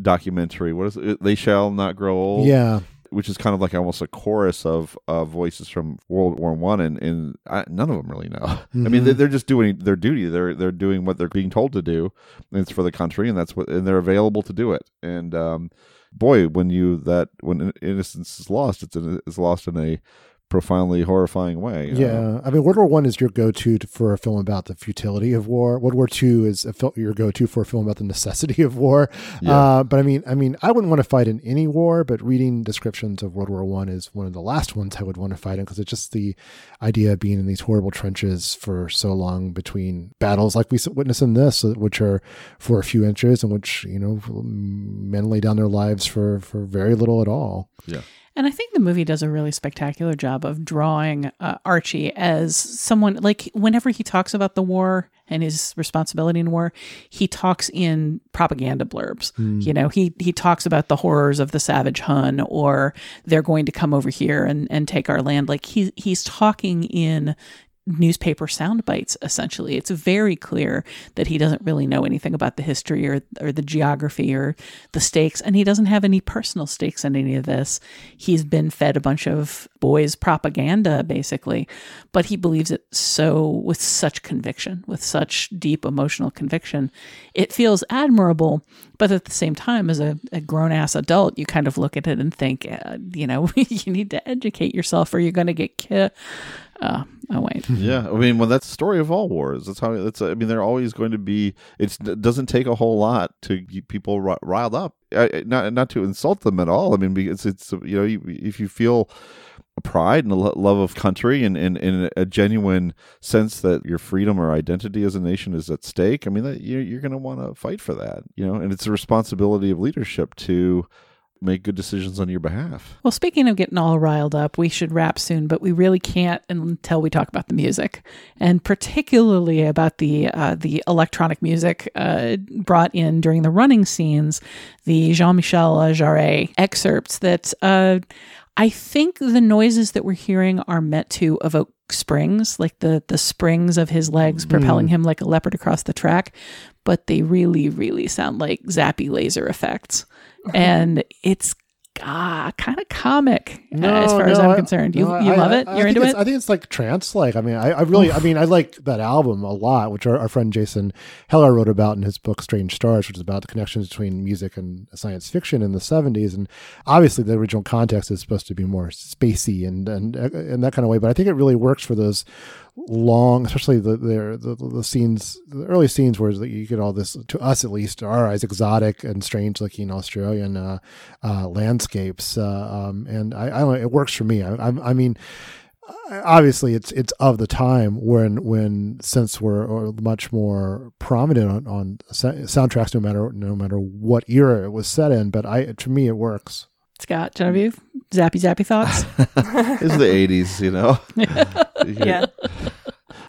documentary. What is it? They shall not grow old? Yeah which is kind of like almost a chorus of uh, voices from World War One, and, and I, none of them really know. Mm-hmm. I mean, they're, they're just doing their duty. They're they're doing what they're being told to do, and it's for the country, and that's what and they're available to do it. And um, boy, when you that when innocence is lost, it's in, it's lost in a profoundly horrifying way. Yeah, I mean, World War One is your go-to for a film about the futility of war. World War Two is a fil- your go-to for a film about the necessity of war. Yeah. Uh, but I mean, I mean, I wouldn't want to fight in any war, but reading descriptions of World War One is one of the last ones I would want to fight in because it's just the idea of being in these horrible trenches for so long between battles, like we witness in this, uh, which are for a few inches, and which you know men lay down their lives for for very little at all. Yeah. And I think the movie does a really spectacular job of drawing uh, Archie as someone like whenever he talks about the war and his responsibility in war, he talks in propaganda blurbs. Mm. You know, he he talks about the horrors of the savage Hun or they're going to come over here and, and take our land. Like he he's talking in newspaper sound bites essentially. It's very clear that he doesn't really know anything about the history or or the geography or the stakes and he doesn't have any personal stakes in any of this. He's been fed a bunch of boys propaganda basically but he believes it so with such conviction with such deep emotional conviction. It feels admirable but at the same time as a, a grown-ass adult you kind of look at it and think uh, you know you need to educate yourself or you're going to get ki- uh, oh wait yeah, I mean, well, that's the story of all wars. That's how. That's. I mean, they're always going to be. It doesn't take a whole lot to keep people ri- riled up. I, I- not not to insult them at all. I mean, because it's you know, you, if you feel pride and a lo- love of country and, and, and a genuine sense that your freedom or identity as a nation is at stake. I mean, that you're, you're going to want to fight for that, you know. And it's a responsibility of leadership to make good decisions on your behalf. Well, speaking of getting all riled up, we should wrap soon, but we really can't until we talk about the music, and particularly about the uh, the electronic music uh, brought in during the running scenes, the Jean-Michel Jarre excerpts that uh, I think the noises that we're hearing are meant to evoke springs, like the the springs of his legs propelling Mm. him like a leopard across the track, but they really, really sound like zappy laser effects, and it's ah, kind of comic no, uh, as far as I'm I- concerned. You no, you I- love it? I You're into it? I think it's like trance like. I mean, I, I really, I mean, I like that album a lot, which our, our friend Jason Heller wrote about in his book Strange Stars, which is about the connections between music and science fiction in the 70s. And obviously, the original context is supposed to be more spacey and and in that kind of way. But I think it really works for those long, especially the the the, the scenes, the early scenes where you get all this to us at least, our eyes, exotic and strange looking Australian uh, uh, landscapes. Uh, um, and I, I don't it works for me. I, I, I mean obviously it's it's of the time when when synths were much more prominent on, on soundtracks no matter no matter what era it was set in but i to me it works Scott, Genevieve, zappy zappy thoughts. It's the 80s, you know? yeah.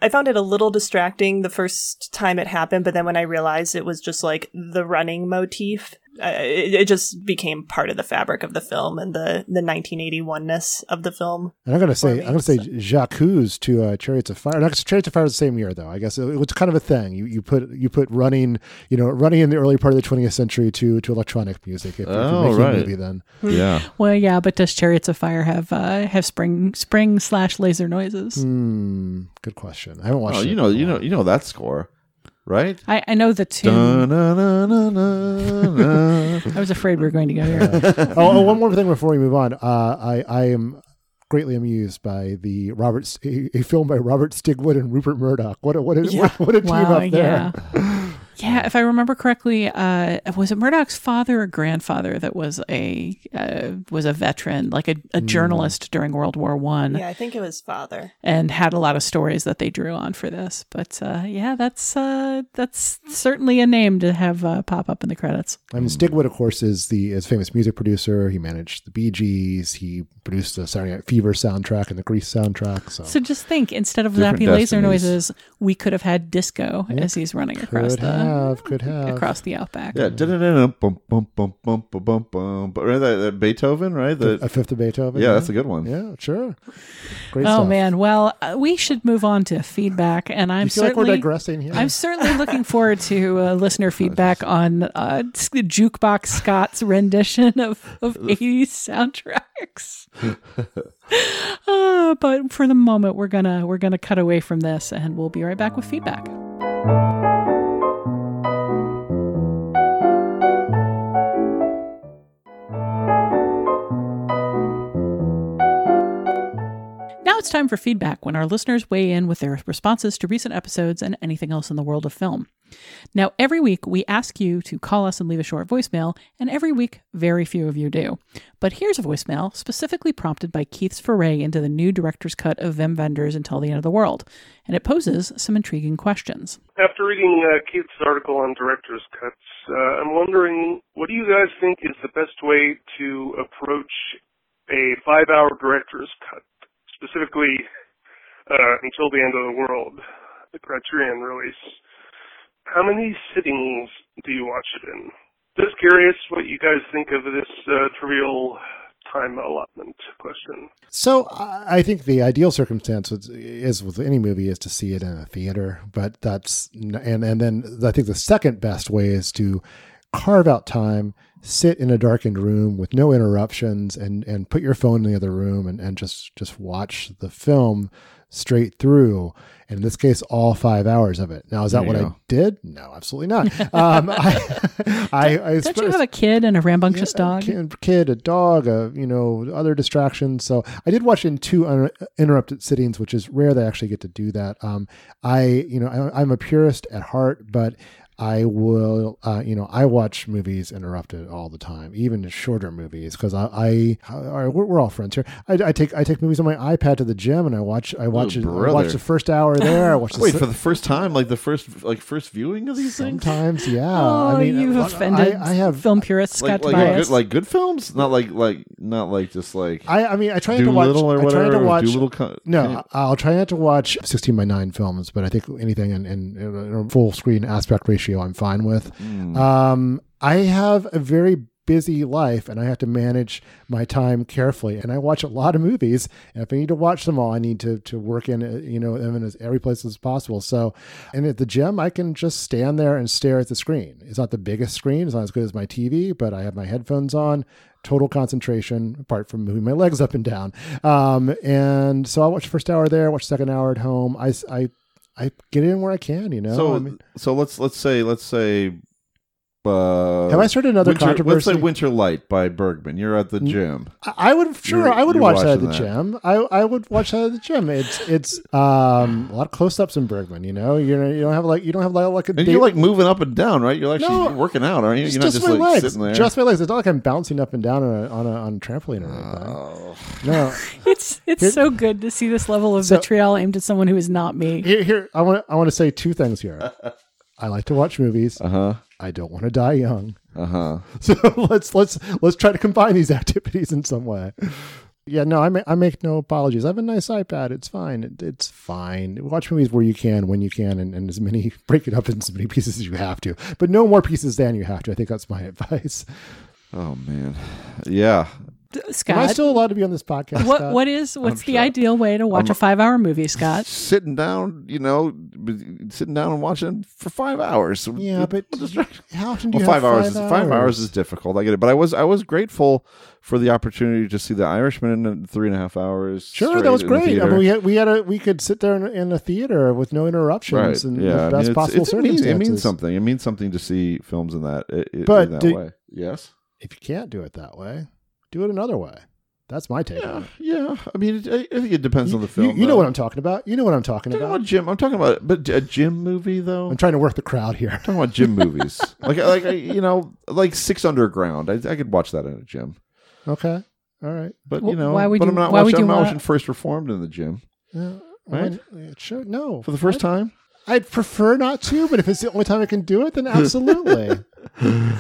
I found it a little distracting the first time it happened, but then when I realized it was just like the running motif, it, it just became part of the fabric of the film and the the 1981ness of the film. and i'm gonna say i'm gonna say jacques to uh, chariots of fire. Not chariots of fire was the same year though. I guess it, was kind of a thing. You you put you put running you know running in the early part of the 20th century to to electronic music. If, if Oh, you're right. movie then. Yeah. well, yeah, but does Chariots of Fire have uh, have spring spring slash laser noises? hmm good question. I haven't watched Oh, it you know, you know, you know that score, right? I, I know the tune. I was afraid we were going to go here. oh, oh, one more thing before we move on. Uh, I I am greatly amused by the Robert a, a film by Robert Stigwood and Rupert Murdoch. What a what a, Yeah. what, what a team Wow, up there. Yeah, if I remember correctly, uh, was it Murdoch's father or grandfather that was a uh, was a veteran, like a, a Hmm. journalist during World War One, Yeah, I think it was father. and had a lot of stories that they drew on for this. But uh, yeah, that's uh, that's certainly a name to have uh, pop up in the credits. I mean, Stigwood, of course, is the is famous music producer. He managed the Bee Gees. He produced the Saturday Night Fever soundtrack and the Grease soundtrack. So, So just think, instead of Different zappy laser noises, we could have had disco as he's running across the have, could have. across the outback. Yeah, bum, bum, bum, bum, bum, bum, bum. But right, that, that Beethoven, right? The, a fifth of Beethoven. Yeah, that's a good one. Yeah, sure. Great oh stuff. man, well, uh, we should move on to feedback, and I'm You feel like we're certainly digressing here? I'm certainly looking forward to uh, listener feedback on uh, jukebox Scott's rendition of of 80s soundtracks. Uh, but for the moment, we're gonna we're gonna cut away from this, and we'll be right back with feedback. It's time for feedback when our listeners weigh in with their responses to recent episodes and anything else in the world of film. Now, every week we ask you to call us and leave a short voicemail, and every week very few of you do. But here's a voicemail specifically prompted by Keith's foray into the new director's cut of Wim Wenders Until the End of the World, and it poses some intriguing questions. After reading uh, Keith's article on director's cuts, uh, I'm wondering what do you guys think is the best way to approach a five-hour director's cut, specifically uh, until the end of the world, the Criterion release? How many sittings do you watch it in? Just curious what you guys think of this uh, trivial time allotment question. So I think the ideal circumstance is, is with any movie is to see it in a theater, but that's and and then I think the second best way is to carve out time, sit in a darkened room with no interruptions, and and put your phone in the other room and and just just watch the film straight through. And in this case, all five hours of it. Now, is that what you I did? No, absolutely not. Um, I, I, I Don't you have a kid and a rambunctious dog? kid, kid, a dog, a you know, other distractions. So I did watch in two un- uninterrupted sittings, which is rare that I actually get to do that. Um, I, you know, I, I'm a purist at heart, but I will, uh, you know, I watch movies interrupted all the time, even shorter movies, because I, I, all right, we're, we're all friends here. I, I take, I take movies on my iPad to the gym, and I watch, I watch, it, I watch the first hour there. I watch the Wait se- for the first time, like the first like first viewing of these things. Sometimes, yeah. Oh, I mean, you've I- offended I, I have film purists. Like Scott like Tobias. good, like good films, not like like not like just like I, I mean, I try not to watch. Dolittle or I try not to watch. Dolittle co- no, I'll try not to watch sixteen by nine films, but I think anything in, in, in a full screen aspect ratio, I'm fine with. Hmm. Um, I have a very busy life, and I have to manage my time carefully. And I watch a lot of movies, and if I need to watch them all, I need to to work in uh, you know them in as every place as possible. So, and at the gym, I can just stand there and stare at the screen. It's not the biggest screen; it's not as good as my TV, but I have my headphones on total concentration apart from moving my legs up and down. Um, and so I watch the first hour there, watch the second hour at home. I, I, I get in where I can, you know. so I mean, so let's let's say let's say. Uh, Have I started another Winter, Let's controversy? say Winter Light by Bergman. You're at the gym. I- I would sure You're- I would watch that at the that. gym. I, I would watch that at the gym. It's it's um a lot of close ups in Bergman. You know, you know you don't have like you don't have like, like a And date- you're like moving up and down, right? You're actually No. working out, aren't you? You're not just, just my like legs. sitting there. Just my legs. It's not like I'm bouncing up and down on a on a, on a trampoline or anything. Oh. No. it's it's Here- so good to see this level of So- vitriol aimed at someone who is not me. Here, here. I want. I want to say two things here. I like to watch movies. Uh huh. I don't want to die young. Uh huh. So let's let's let's try to combine these activities in some way. Yeah, no, I make I make no apologies. I have a nice iPad. It's fine. It, it's fine. Watch movies where you can, when you can, and, and as many break it up in as many pieces as you have to. But no more pieces than you have to. I think that's my advice. Oh man, yeah. Scott, Am I still allowed to be on this podcast? what Scott? what is what's I'm the sure. ideal way to watch I'm- a five hour movie, Scott? Sitting down, you know, sitting down and watching for five hours. Yeah, but how often do well, you five have hours. five is, Five hours hours? is difficult. I get it, but I was I was grateful for the opportunity to see the Irishman in three and a half hours. Sure, that was in the great. I mean, we had we had a we could sit there in, in a theater with no interruptions and yeah, I the mean, best it's- possible it's- it means- circumstances. It means something. It means something to see films in that i- i- But in that do- way. Yes. If you can't do it that way, do it another way. That's my take Yeah, on it. yeah. I mean, it, I I think it depends on the film. you know what I'm talking about. You know what I'm talking I'm talking about. about Jim. I'm talking about, but a Jim movie though. I'm trying to work the crowd here. I'm talking about gym movies, like like you know, like Six Underground. I, I could watch that in a gym, Okay. All right. but Wh- you know, why would but you- I'm not why would watching. you I'm not watching First Reformed in the gym Yeah. Right? When- it should, no. for the first I- time. I'd prefer not to, but if it's the only time I can do it, then absolutely.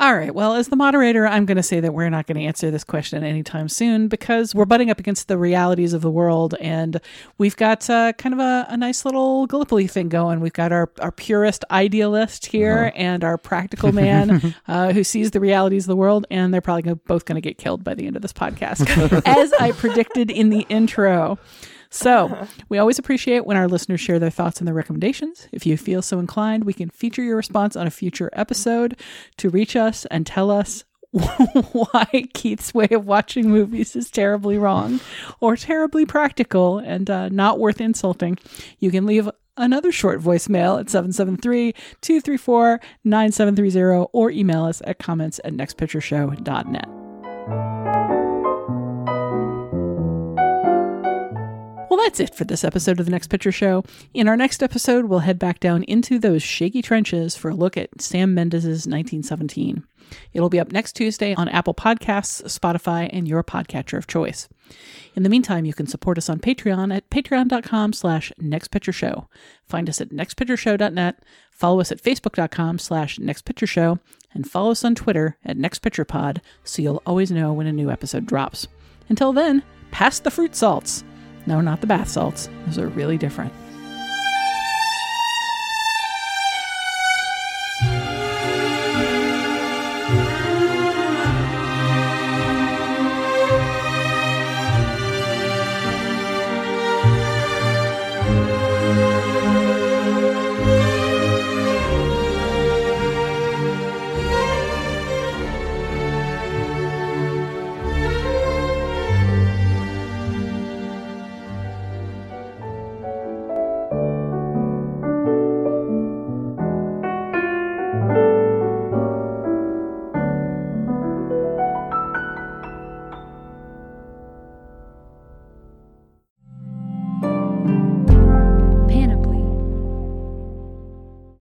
All right. Well, as the moderator, I'm going to say that we're not going to answer this question anytime soon because we're butting up against the realities of the world, and we've got uh, kind of a, a nice little Gallipoli thing going. We've got our, our purist idealist here and our practical man uh, who sees the realities of the world, and they're probably both going to get killed by the end of this podcast, as I predicted in the intro. So, we always appreciate when our listeners share their thoughts and their recommendations. If you feel so inclined, we can feature your response on a future episode to reach us and tell us why Keith's way of watching movies is terribly wrong or terribly practical and uh, not worth insulting. You can leave another short voicemail at 773 234 9730 or email us at comments at nextpictureshow.net. Well, that's it for this episode of the Next Picture Show. In our next episode, we'll head back down into those shaky trenches for a look at Sam Mendes' 1917. It'll be up next Tuesday on Apple Podcasts, Spotify, and your podcatcher of choice. In the meantime, you can support us on Patreon at patreon.com slash nextpictureshow. Find us at nextpictureshow.net, follow us at facebook.com slash nextpictureshow, and follow us on Twitter at nextpicturepod so you'll always know when a new episode drops. Until then, pass the fruit salts. No, not the bath salts. Those are really different.